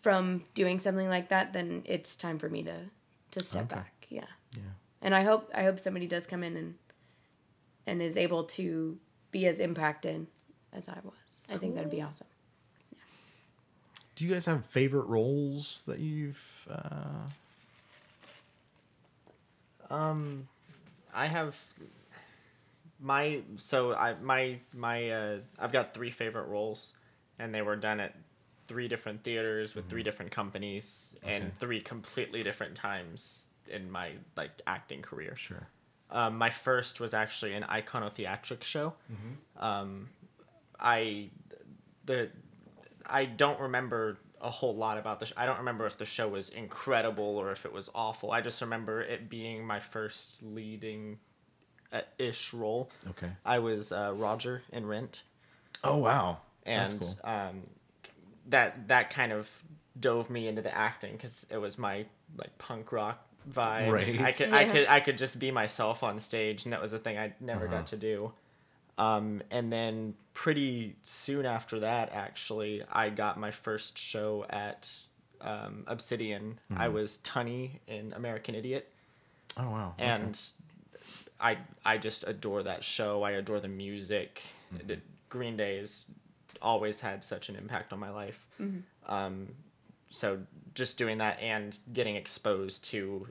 from doing something like that. Then it's time for me to to step Okay. back. Yeah. Yeah. And I hope I hope somebody does come in and and is able to be as impacted as I was. I think that'd be awesome. Do you guys have favorite roles that you've? Uh... Um, I have my so I my my uh I've got three favorite roles, and they were done at three different theaters with three different companies and three completely different times in my like acting career. Sure. Um, my first was actually an iconotheatric show. Um, I the I don't remember a whole lot about the. Sh- I don't remember if the show was incredible or if it was awful. I just remember it being my first leading uh, ish role. Okay. I was uh, Roger in Rent, Oh wow, and that's cool. um, that that kind of dove me into the acting because it was my like punk rock vibe. Right. I could I could I could just be myself on stage, and that was a thing I never Uh-huh. got to do. Um, and then pretty soon after that, actually, I got my first show at um, Obsidian. I Mm-hmm. was Tunny in American Idiot, Oh wow. okay. and I I just adore that show. I adore the music. Mm-hmm. The Green Days always had such an impact on my life. Um, so just doing that and getting exposed to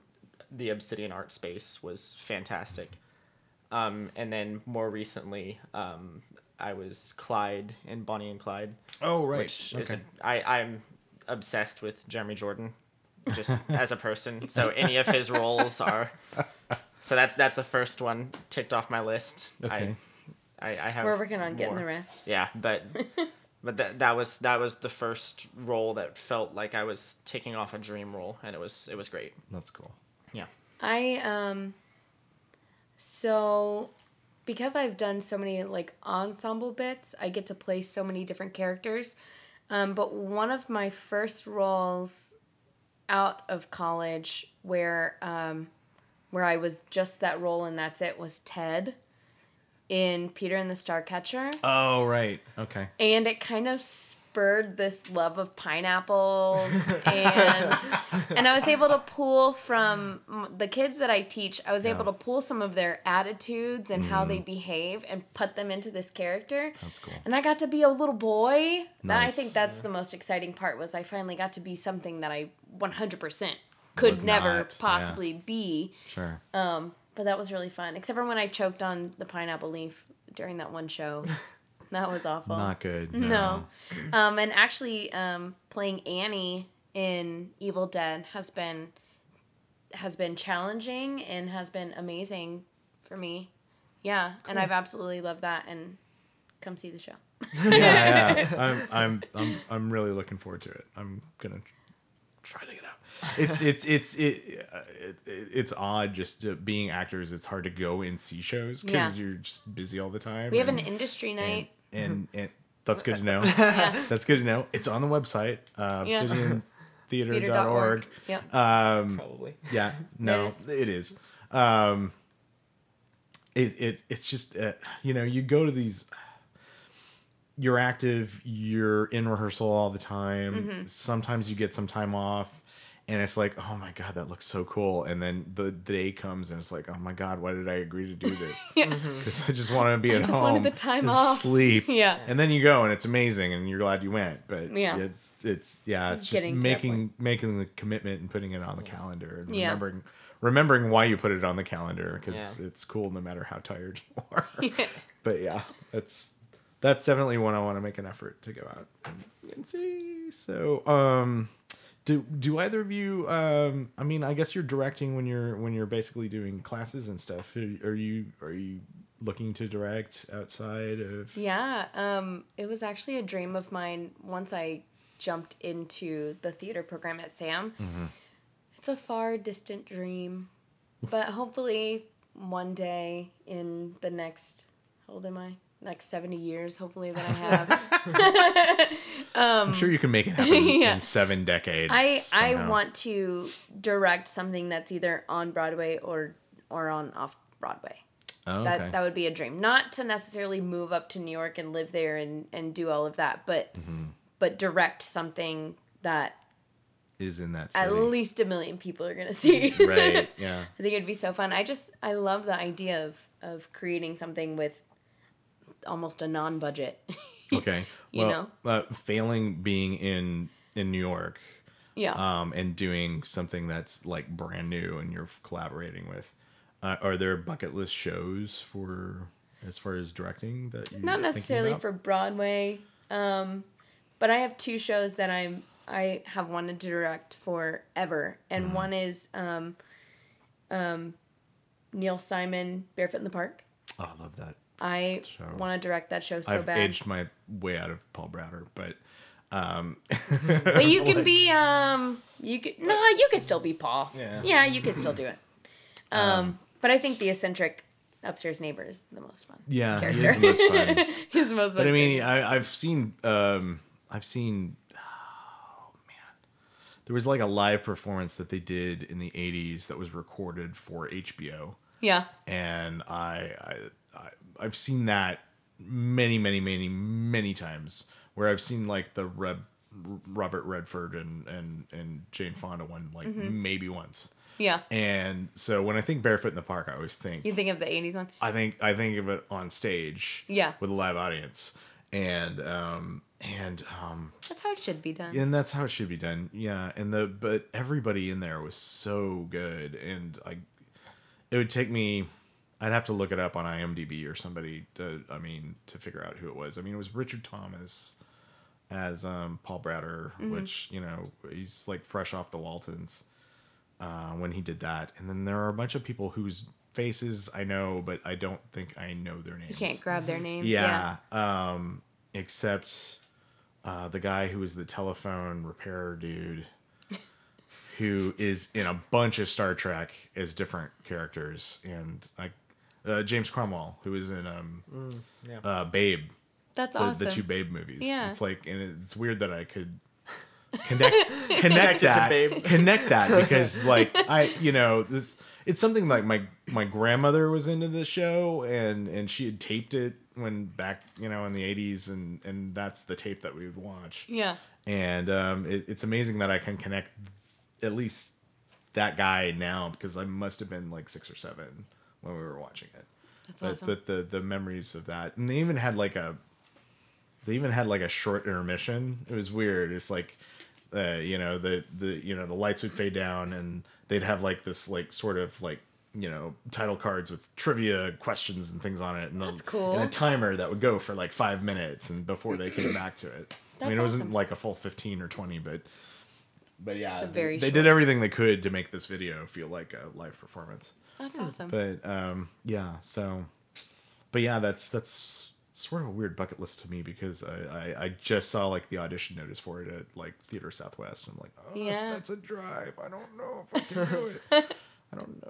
the Obsidian art space was fantastic. Um, and then more recently, um, I was Clyde in Bonnie and Clyde, oh right. which is okay. a, I I'm obsessed with Jeremy Jordan, just (laughs) as a person. So any of his roles are. So that's that's the first one ticked off my list. Okay. I, I, I have. We're working on getting the rest. Yeah, but (laughs) but that that was that was the first role that felt like I was taking off a dream role, and it was it was great. That's cool. Yeah. I um so because I've done so many like ensemble bits, I get to play so many different characters. Um, but one of my first roles out of college where um, where I was just that role and that's it was Ted in Peter and the Starcatcher. Oh right. Okay. and it kind of spurred this love of pineapples (laughs) and and I was able to pull from the kids that I teach I was able to pull some of their attitudes and how they behave and put them into this character Mm. That's cool. and I got to be a little boy that I think that's the most exciting part was I finally got to be something that I 100% could never not, yeah. possibly be Sure. um but that was really fun except for when I choked on the pineapple leaf during that one show (laughs) that was awful Not good. no. No. Um, and actually, um, playing Annie in Evil Dead has been has been challenging and has been amazing for me. Yeah, and I've absolutely loved that. And come see the show. (laughs) yeah, yeah. (laughs) I'm, I'm, I'm, I'm really looking forward to it. I'm gonna try to get. It's, it's, it's, it, uh, it, it's odd just uh, being actors. It's hard to go and see shows because Yeah. you're just busy all the time. We have an industry night. and, and that's good to know. (laughs) Yeah. That's good to know. It's on the website, uh, Yeah. obsidiantheater.org. Theater.org. Yep. Um, Probably. yeah, no, That it is. Um, it, it it's just uh, you know you go to these. You're active. You're in rehearsal all the time. Mm-hmm. Sometimes you get some time off, and it's like, oh my god, that looks so cool. And then the, the day comes, and it's like, oh my god, why did I agree to do this? (laughs) Yeah. Because I just wanted to be at just home. wanted the time and off. Sleep. Yeah. And then you go, and it's amazing, and you're glad you went. But Yeah. it's it's yeah, it's just Getting to making making the commitment and putting it on the calendar and Yeah. remembering remembering why you put it on the calendar because Yeah. it's cool no matter how tired you are. (laughs) Yeah. (laughs) But yeah, that's that's definitely one I want to make an effort to go out and, and see. So, um, do do either of you? Um, I mean, I guess you're directing when you're when you're basically doing classes and stuff. Are, are you are you looking to direct outside of? Yeah, um, it was actually a dream of mine once I jumped into the theater program at SAM. Mm-hmm. It's a far distant dream, but hopefully one day in the next, how old am I? Next 70 years, hopefully that I have. (laughs) (laughs) I'm sure you can make it (laughs) happen Yeah. in seven decades. I I want to direct something that's either on Broadway or or on off Broadway. Oh, That that would be a dream. Not to necessarily move up to New York and live there and and do all of that, but Mm-hmm. but direct something that is in that city. at least a million people are gonna see. (laughs) right. Yeah. (laughs) I think it'd be so fun. I just I love the idea of of creating something with almost a non-budget. (laughs) Okay. You well, uh, failing being in in New York, yeah. um, and doing something that's like brand new and you're collaborating with, uh, are there bucket list shows for as far as directing that you not necessarily for Broadway, um, but I have two shows that I'm I have wanted to direct forever, and Mm-hmm. one is um, um, Neil Simon Barefoot in the Park. Oh, I love that. I Show. want to direct that show so bad. I've bad. aged my way out of Paul Bratter, but um, (laughs) But you can (laughs) be um you can no you could still be Paul. Yeah. Yeah, you can still do it. Um, but I think the eccentric upstairs neighbor is the most fun. yeah, he Character. is the most fun. (laughs) He's the most fun. But I mean. I, I've seen, um, I've seen, oh man, there was like a live performance that they did in the '80s that was recorded for HBO, yeah. and I, I, I I've seen that many, many, many, many times. Where I've seen like the Reb, Robert Redford and and and Jane Fonda one like Mm-hmm. maybe once. Yeah. And so when I think Barefoot in the Park, I always think You think of the 80s one? I think I think of it on stage, Yeah. with a live audience, and um and um That's how it should be done. and that's how it should be done. Yeah, and the but everybody in there was so good, and I it would take me. I'd have to look it up on IMDb or somebody to, I mean, to figure out who it was. I mean, it was Richard Thomas as um, Paul Bratter, which you know he's like fresh off the Waltons uh, when he did that, and then there are a bunch of people whose faces I know, but I don't think I know their names. You can't grab their names. Yeah. Um, except uh, the guy who was the telephone repair dude, (laughs) who is in a bunch of Star Trek as different characters, and like uh, James Cromwell, who is in um, yeah. uh, Babe, That's the, awesome. the two Babe movies. Yeah. It's like, and it's weird that I could connect (laughs) connect that Babe. connect that (laughs) because like I you know this it's something like my my grandmother was into the show and and she had taped it when back you know in the 80s and and that's the tape that we would watch Yeah. and um it, it's amazing that I can connect at least that guy now because I must have been like six or seven when we were watching it. That's but, awesome. but the the memories of that and they even had like a they even had like a short intermission. It was weird. It's like uh, you know the the you know the lights would fade down and they'd have like this like sort of like you know title cards with trivia questions and things on it. And, That's the, cool. and a timer that would go for like five minutes and before they came back to it. That's i mean it wasn't like a full 15 or 20 but but yeah they- they, did everything they could to make this video feel like a live performance That's awesome. but um yeah so but yeah that's that's sort of a weird bucket list to me because I, I, I just saw like the audition notice for it at like Theater Southwest. And I'm like, oh, Yeah. that's a drive. I don't know if I can do it. (laughs) I don't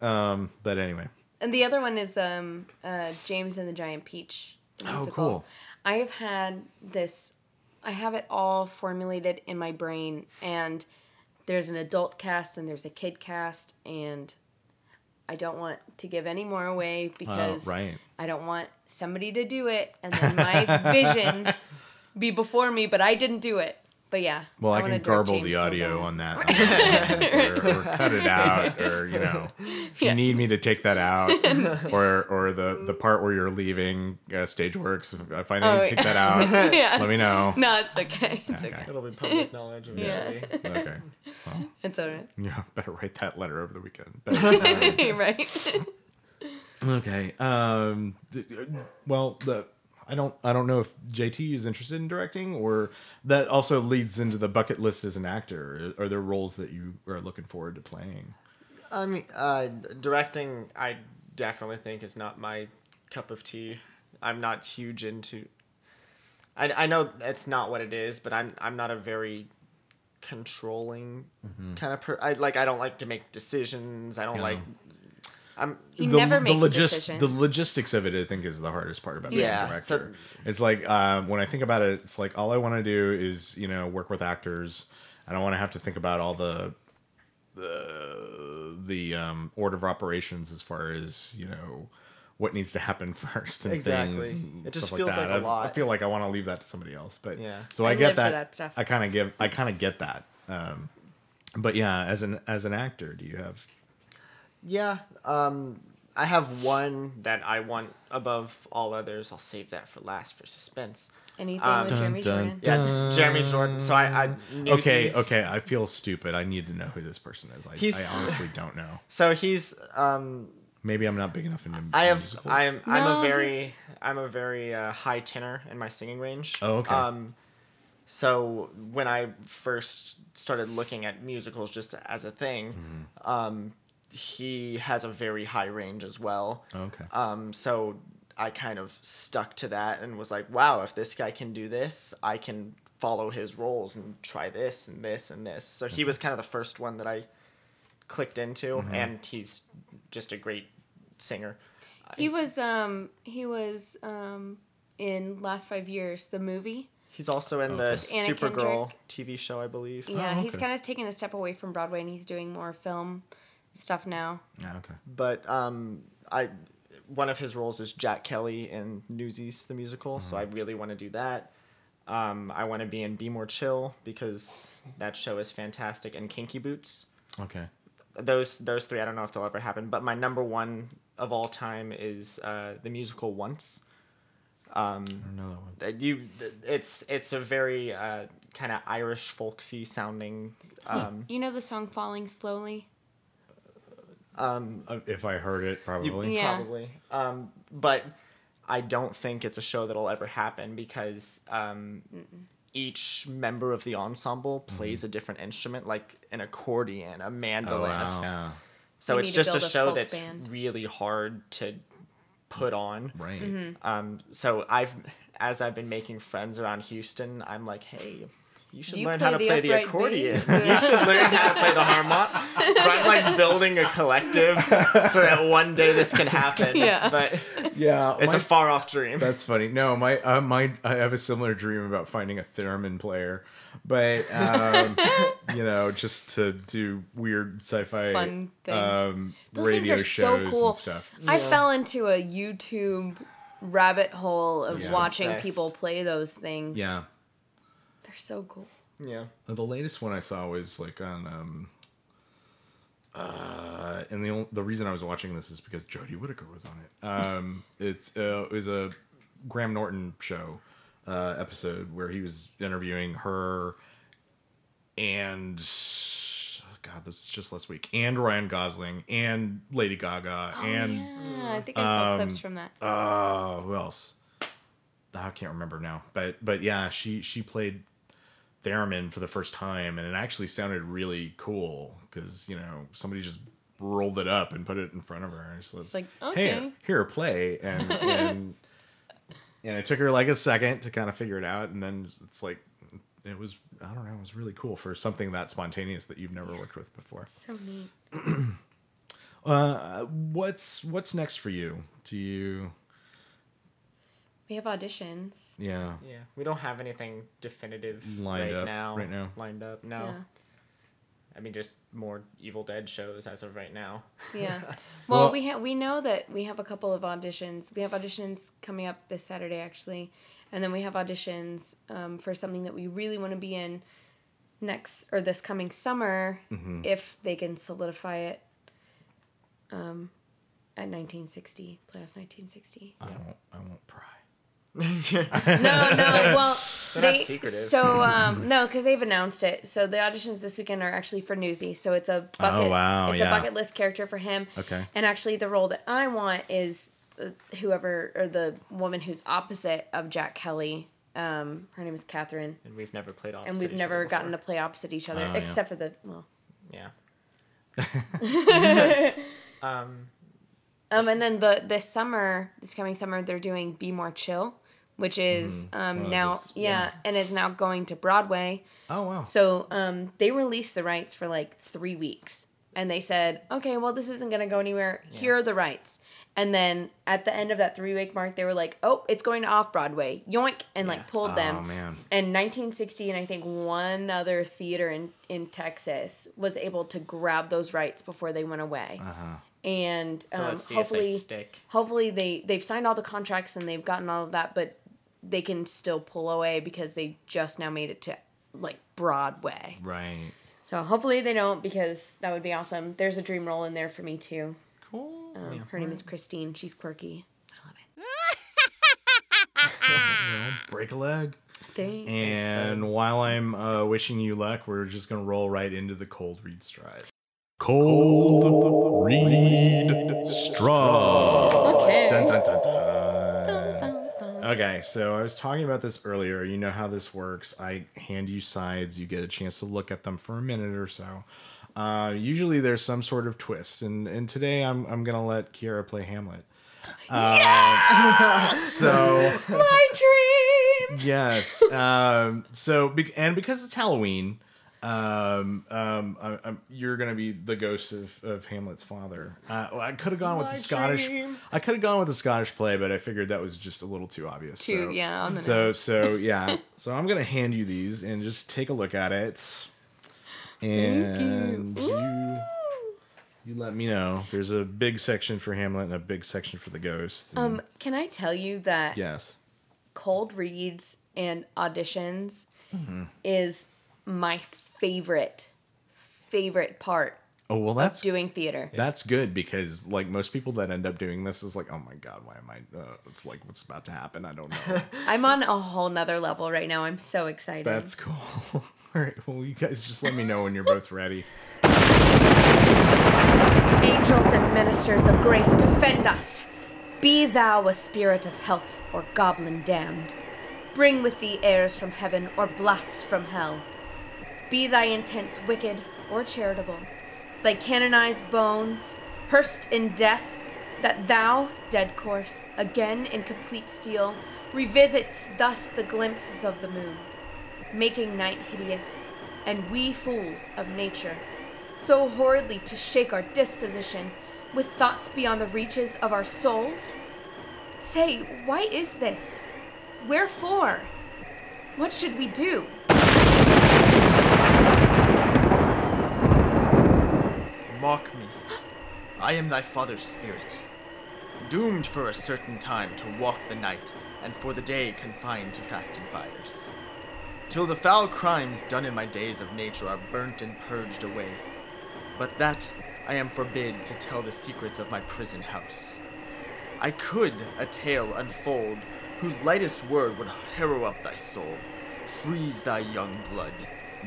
know. Um, but anyway, And the other one is um, uh, James and the Giant Peach. the Oh, cool. I have had this, I have it all formulated in my brain, and there's an adult cast and there's a kid cast, and I don't want to give any more away because Oh, right. I don't want somebody to do it and then my vision (laughs) be before me, but I didn't do it. But yeah. well, I, wanna can garble James the audio bad. on that, (laughs) or, or cut it out, or you know, if you Yeah. need me to take that out, (laughs) or or the the part where you're leaving uh, StageWorks, if- if I need Oh, to take that out, (laughs) yeah. let me know. No, it's okay. It's Okay. okay. It'll be public knowledge Yeah. eventually. Okay, It's all right. yeah, better write that letter over the weekend. Right? Okay. Um. Well, the I don't I don't know if JT is interested in directing, or that also leads into the bucket list as an actor. Are there roles that you are looking forward to playing? I mean, uh, directing, I definitely think is not my cup of tea. I'm not huge into. I, I know it's not what it is, but I'm I'm not a very controlling kind of per. I like I don't like to make decisions. I don't Yeah. like. I'm He never makes a logis- The logistics of it, I think, is the hardest part about being Yeah, a director. so- it's like um, when I think about it, it's like all I want to do is you know work with actors. I don't want to have to think about all the the the um, order of operations as far as you know what needs to happen (laughs) first and Exactly. things. It just feels that. like a I- lot. I feel like I want to leave that to somebody else, but Yeah. So I, I get that. that. I kind of give. I kind of get that. Um, but yeah, as an as an actor, do you have? Yeah, um, I have one that I want above all others. I'll save that for last for suspense. Anything Um, with Jeremy dun, Jordan? Yeah, Jeremy Jordan. So I, I Okay, okay. I feel stupid. I need to know who this person is. I, He's- I honestly don't know. (laughs) So he's um, Maybe I'm not big enough into. I have musicals. I'm I'm No, a very I'm a very uh, high tenor in my singing range. Oh, okay. Um, so when I first started looking at musicals just as a thing, Mm-hmm. um, he has a very high range as well. Oh, okay. Um, so I kind of stuck to that and was like, wow, if this guy can do this, I can follow his roles and try this and this and this. So he was kind of the first one that I clicked into, Mm-hmm. and he's just a great singer. He was um he was um in last five years the movie. He's also in the With Anna Supergirl TV show, I believe. Yeah, he's okay. kind of taken a step away from Broadway and he's doing more film stuff now. Yeah, okay. But um, I one of his roles is Jack Kelly in Newsies the musical, so I Mm-hmm. really want to do that. Um, I want to be in Be More Chill because that show is fantastic, and Kinky Boots. Okay. Those those three, I don't know if they'll ever happen, but my number one of all time is uh, the musical Once. Um, I don't know that one. you, it's it's a very uh, kind of Irish folksy sounding. Um, You know the song Falling Slowly? Uh, If I heard it, probably. Yeah. probably. Um, but I don't think it's a show that'll ever happen because um, each member of the ensemble plays a different instrument, like an accordion, a Oh, mandolinist. wow. Yeah. So You it's just a a show that's band. really hard to put on. Right. Mm-hmm. Um, so I've, as I've been making friends around Houston, I'm like, hey. You should you learn how to the play the accordion. bass? (laughs) you should learn how to play the harmonic. So I'm like (laughs) building a collective (laughs) so that one day this can happen. Yeah. But Yeah. it's my- a far off dream. That's funny. No, my uh, my I have a similar dream about finding a theremin player, but um, you know, just to do weird sci-fi Fun things. um, Those radio things are so shows cool. and stuff. I fell into a YouTube rabbit hole of Yeah. watching people play those things. Yeah. They're so cool. Yeah. The latest one I saw was like on um uh and the only, the reason I was watching this is because Jodie Whittaker was on it. Um (laughs) it's uh, it was a Graham Norton show uh episode where he was interviewing her and God, this is just last week. And Ryan Gosling and Lady Gaga and Yeah, I think I saw um, clips from that. uh who else? I can't remember now. But but yeah, she she played theremin for the first time, and it actually sounded really cool because you know somebody just rolled it up and put it in front of her, and so it's like, okay. here play and (laughs) and and it took her like a second to kind of figure it out, and then it's like it was I don't know, it was really cool for something that spontaneous that you've never worked with before. So neat. (clears throat) Uh, what's what's next for you? Do you? We have auditions. Yeah. Yeah, we don't have anything definitive Lined right up now. right now. Lined up, no. Yeah. I mean, just more Evil Dead shows as of right now. Yeah. (laughs) Well, Well- we have we know that we have a couple of auditions. We have auditions coming up this Saturday actually, and then we have auditions um, for something that we really want to be in next or this coming summer Mm-hmm. if they can solidify it. Um, at 1960, Playhouse 1960. I won't. I won't pry. No, no. Well, (laughs) They're they not secretive. so um no, because they've announced it. So the auditions this weekend are actually for Newsies. So it's a bucket. Oh, wow, It's yeah. a bucket list character for him. Okay. And actually, the role that I want is uh, whoever or the woman who's opposite of Jack Kelly. Um, her name is Catherine, And we've never played opposite and we've each never other gotten to play opposite each other, Oh, yeah. except for the well. Yeah. (laughs) (laughs) um, Um, and then the this summer, this coming summer, they're doing "Be More Chill," which is um Oh, now this- yeah, and is now going to Broadway. Oh wow. So um, they released the rights for like three weeks, and they said, "Okay, well, this isn't gonna go anywhere. Here are the rights." And then at the end of that three week mark, they were like, "Oh, it's going to off Broadway, yoink!" and Yeah. like pulled Oh them. man. And 1960 and I think one other theater in in Texas was able to grab those rights before they went away. Uh huh. And um, let's hopefully, they stick. hopefully they they've signed all the contracts and they've gotten all of that, but they can still pull away because they just now made it to like Broadway. Right. So hopefully they don't because that would be awesome. There's a dream role in there for me too. Cool. Um, Her name is Christine. She's quirky. I love it. (laughs) Well, break a leg. Thanks. And while I'm uh, wishing you luck, we're just gonna roll right into the cold read stride. Cold read stride. Okay. Dun, dun, dun, dun. Dun. Okay, so I was talking about this earlier. You know how this works. I hand you sides, you get a chance to look at them for a minute or so. Uh, usually there's some sort of twist, and, and today I'm, I'm gonna let Kiara play Hamlet. Uh, (laughs) so My dream. yes, um, so and because it's Halloween, um, um, I, I'm, you're gonna be the ghost of, of Hamlet's father. Uh, well, I could have gone with the Scottish. I could have gone with the Scottish play, but I figured that was just a little too obvious. Too- so, yeah, so so yeah. (laughs) So I'm gonna hand you these and just take a look at it, and you. you let me know. There's a big section for Hamlet and a big section for the ghost. Um, can I tell you that yes. cold reads and auditions Mm-hmm. is my favorite favorite part Oh well, that's of doing theater. That's good because like most people that end up doing this is like, oh my god, why am I? Uh, it's like what's about to happen. I don't know. (laughs) I'm on a whole nother level right now. I'm so excited. That's cool. (laughs) All right. Well, you guys just let me know when you're both ready. Angels and ministers of grace, defend us. Be thou a spirit of health or goblin damned. Bring with thee airs from heaven or blasts from hell. Be thy intents wicked or charitable. Thy canonized bones, hearsed in death, that thou, dead corse, again in complete steel, revisits thus the glimpses of the moon, making night hideous, and we fools of nature so horridly to shake our disposition with thoughts beyond the reaches of our souls? Say, why is this? Wherefore? What should we do? Mock me. I am thy father's spirit, doomed for a certain time to walk the night, and for the day confined to fasting fires. Till the foul crimes done in my days of nature are burnt and purged away. But that I am forbid to tell the secrets of my prison house. I could a tale unfold whose lightest word would harrow up thy soul, freeze thy young blood,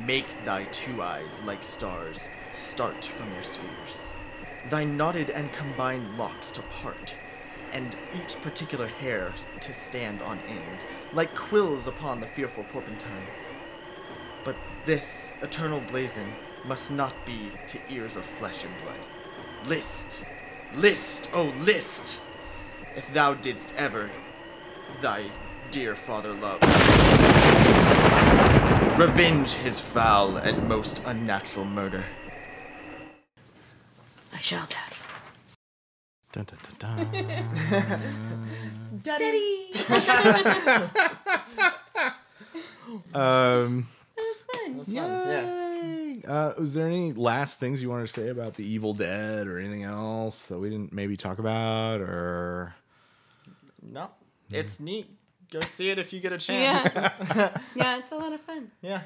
make thy two eyes like stars start from their spheres, thy knotted and combined locks to part, and each particular hair to stand on end, like quills upon the fearful porpentine. But this eternal blazon must not be to ears of flesh and blood. List, list, oh list! If thou didst ever thy dear father love. Revenge his foul and most unnatural murder. I shall, Dad. Dun, dun, dun, dun. (laughs) Daddy. (laughs) that um, was fun. That's fun. Yeah. yay. Uh, was there any last things you wanted to say about the Evil Dead or anything else that we didn't maybe talk about or? No, it's neat. Go see it if you get a chance. Yeah. (laughs) (laughs) yeah, it's a lot of fun. Yeah.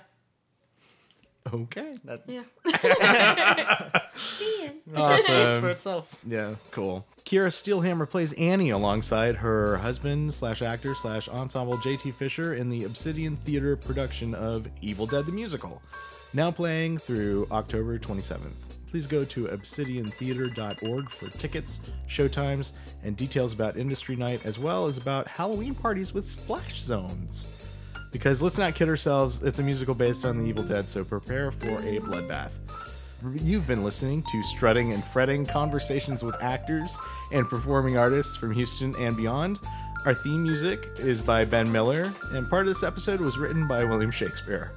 Okay. That Yeah. (laughs) The end. speaks for Awesome. itself. Yeah, cool. Kira Steelhammer plays Annie alongside her husband slash actor slash ensemble JT Fisher in the Obsidian Theater production of Evil Dead the Musical, now playing through October 27th. Please go to obsidiantheater.org for tickets, showtimes, and details about Industry Night, as well as about Halloween parties with splash zones. Because let's not kid ourselves, it's a musical based on the Evil Dead, so prepare for a bloodbath. You've been listening to Strutting and Fretting Conversations with Actors and Performing Artists from Houston and beyond. Our theme music is by Ben Miller, and part of this episode was written by William Shakespeare.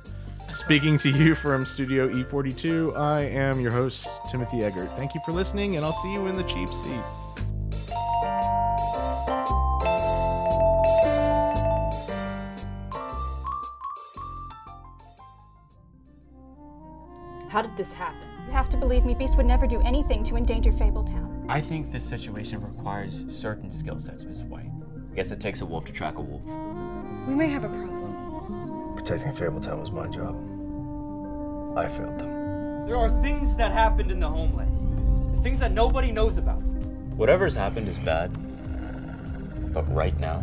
Speaking to you from Studio E42, I am your host, Timothy Eggert. Thank you for listening, and I'll see you in the cheap seats. How did this happen? You have to believe me, Beast would never do anything to endanger Fabletown. I think this situation requires certain skill sets, Miss White. I guess it takes a wolf to track a wolf. We may have a problem. Protecting Fabletown was my job. I failed them. There are things that happened in the homelands. Things that nobody knows about. Whatever's happened is bad. But right now,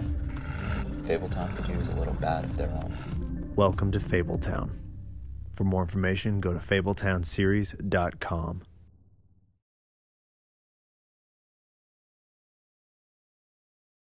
Fabletown could use a little bad of their own. Welcome to Fabletown. For more information, go to fabletownseries.com.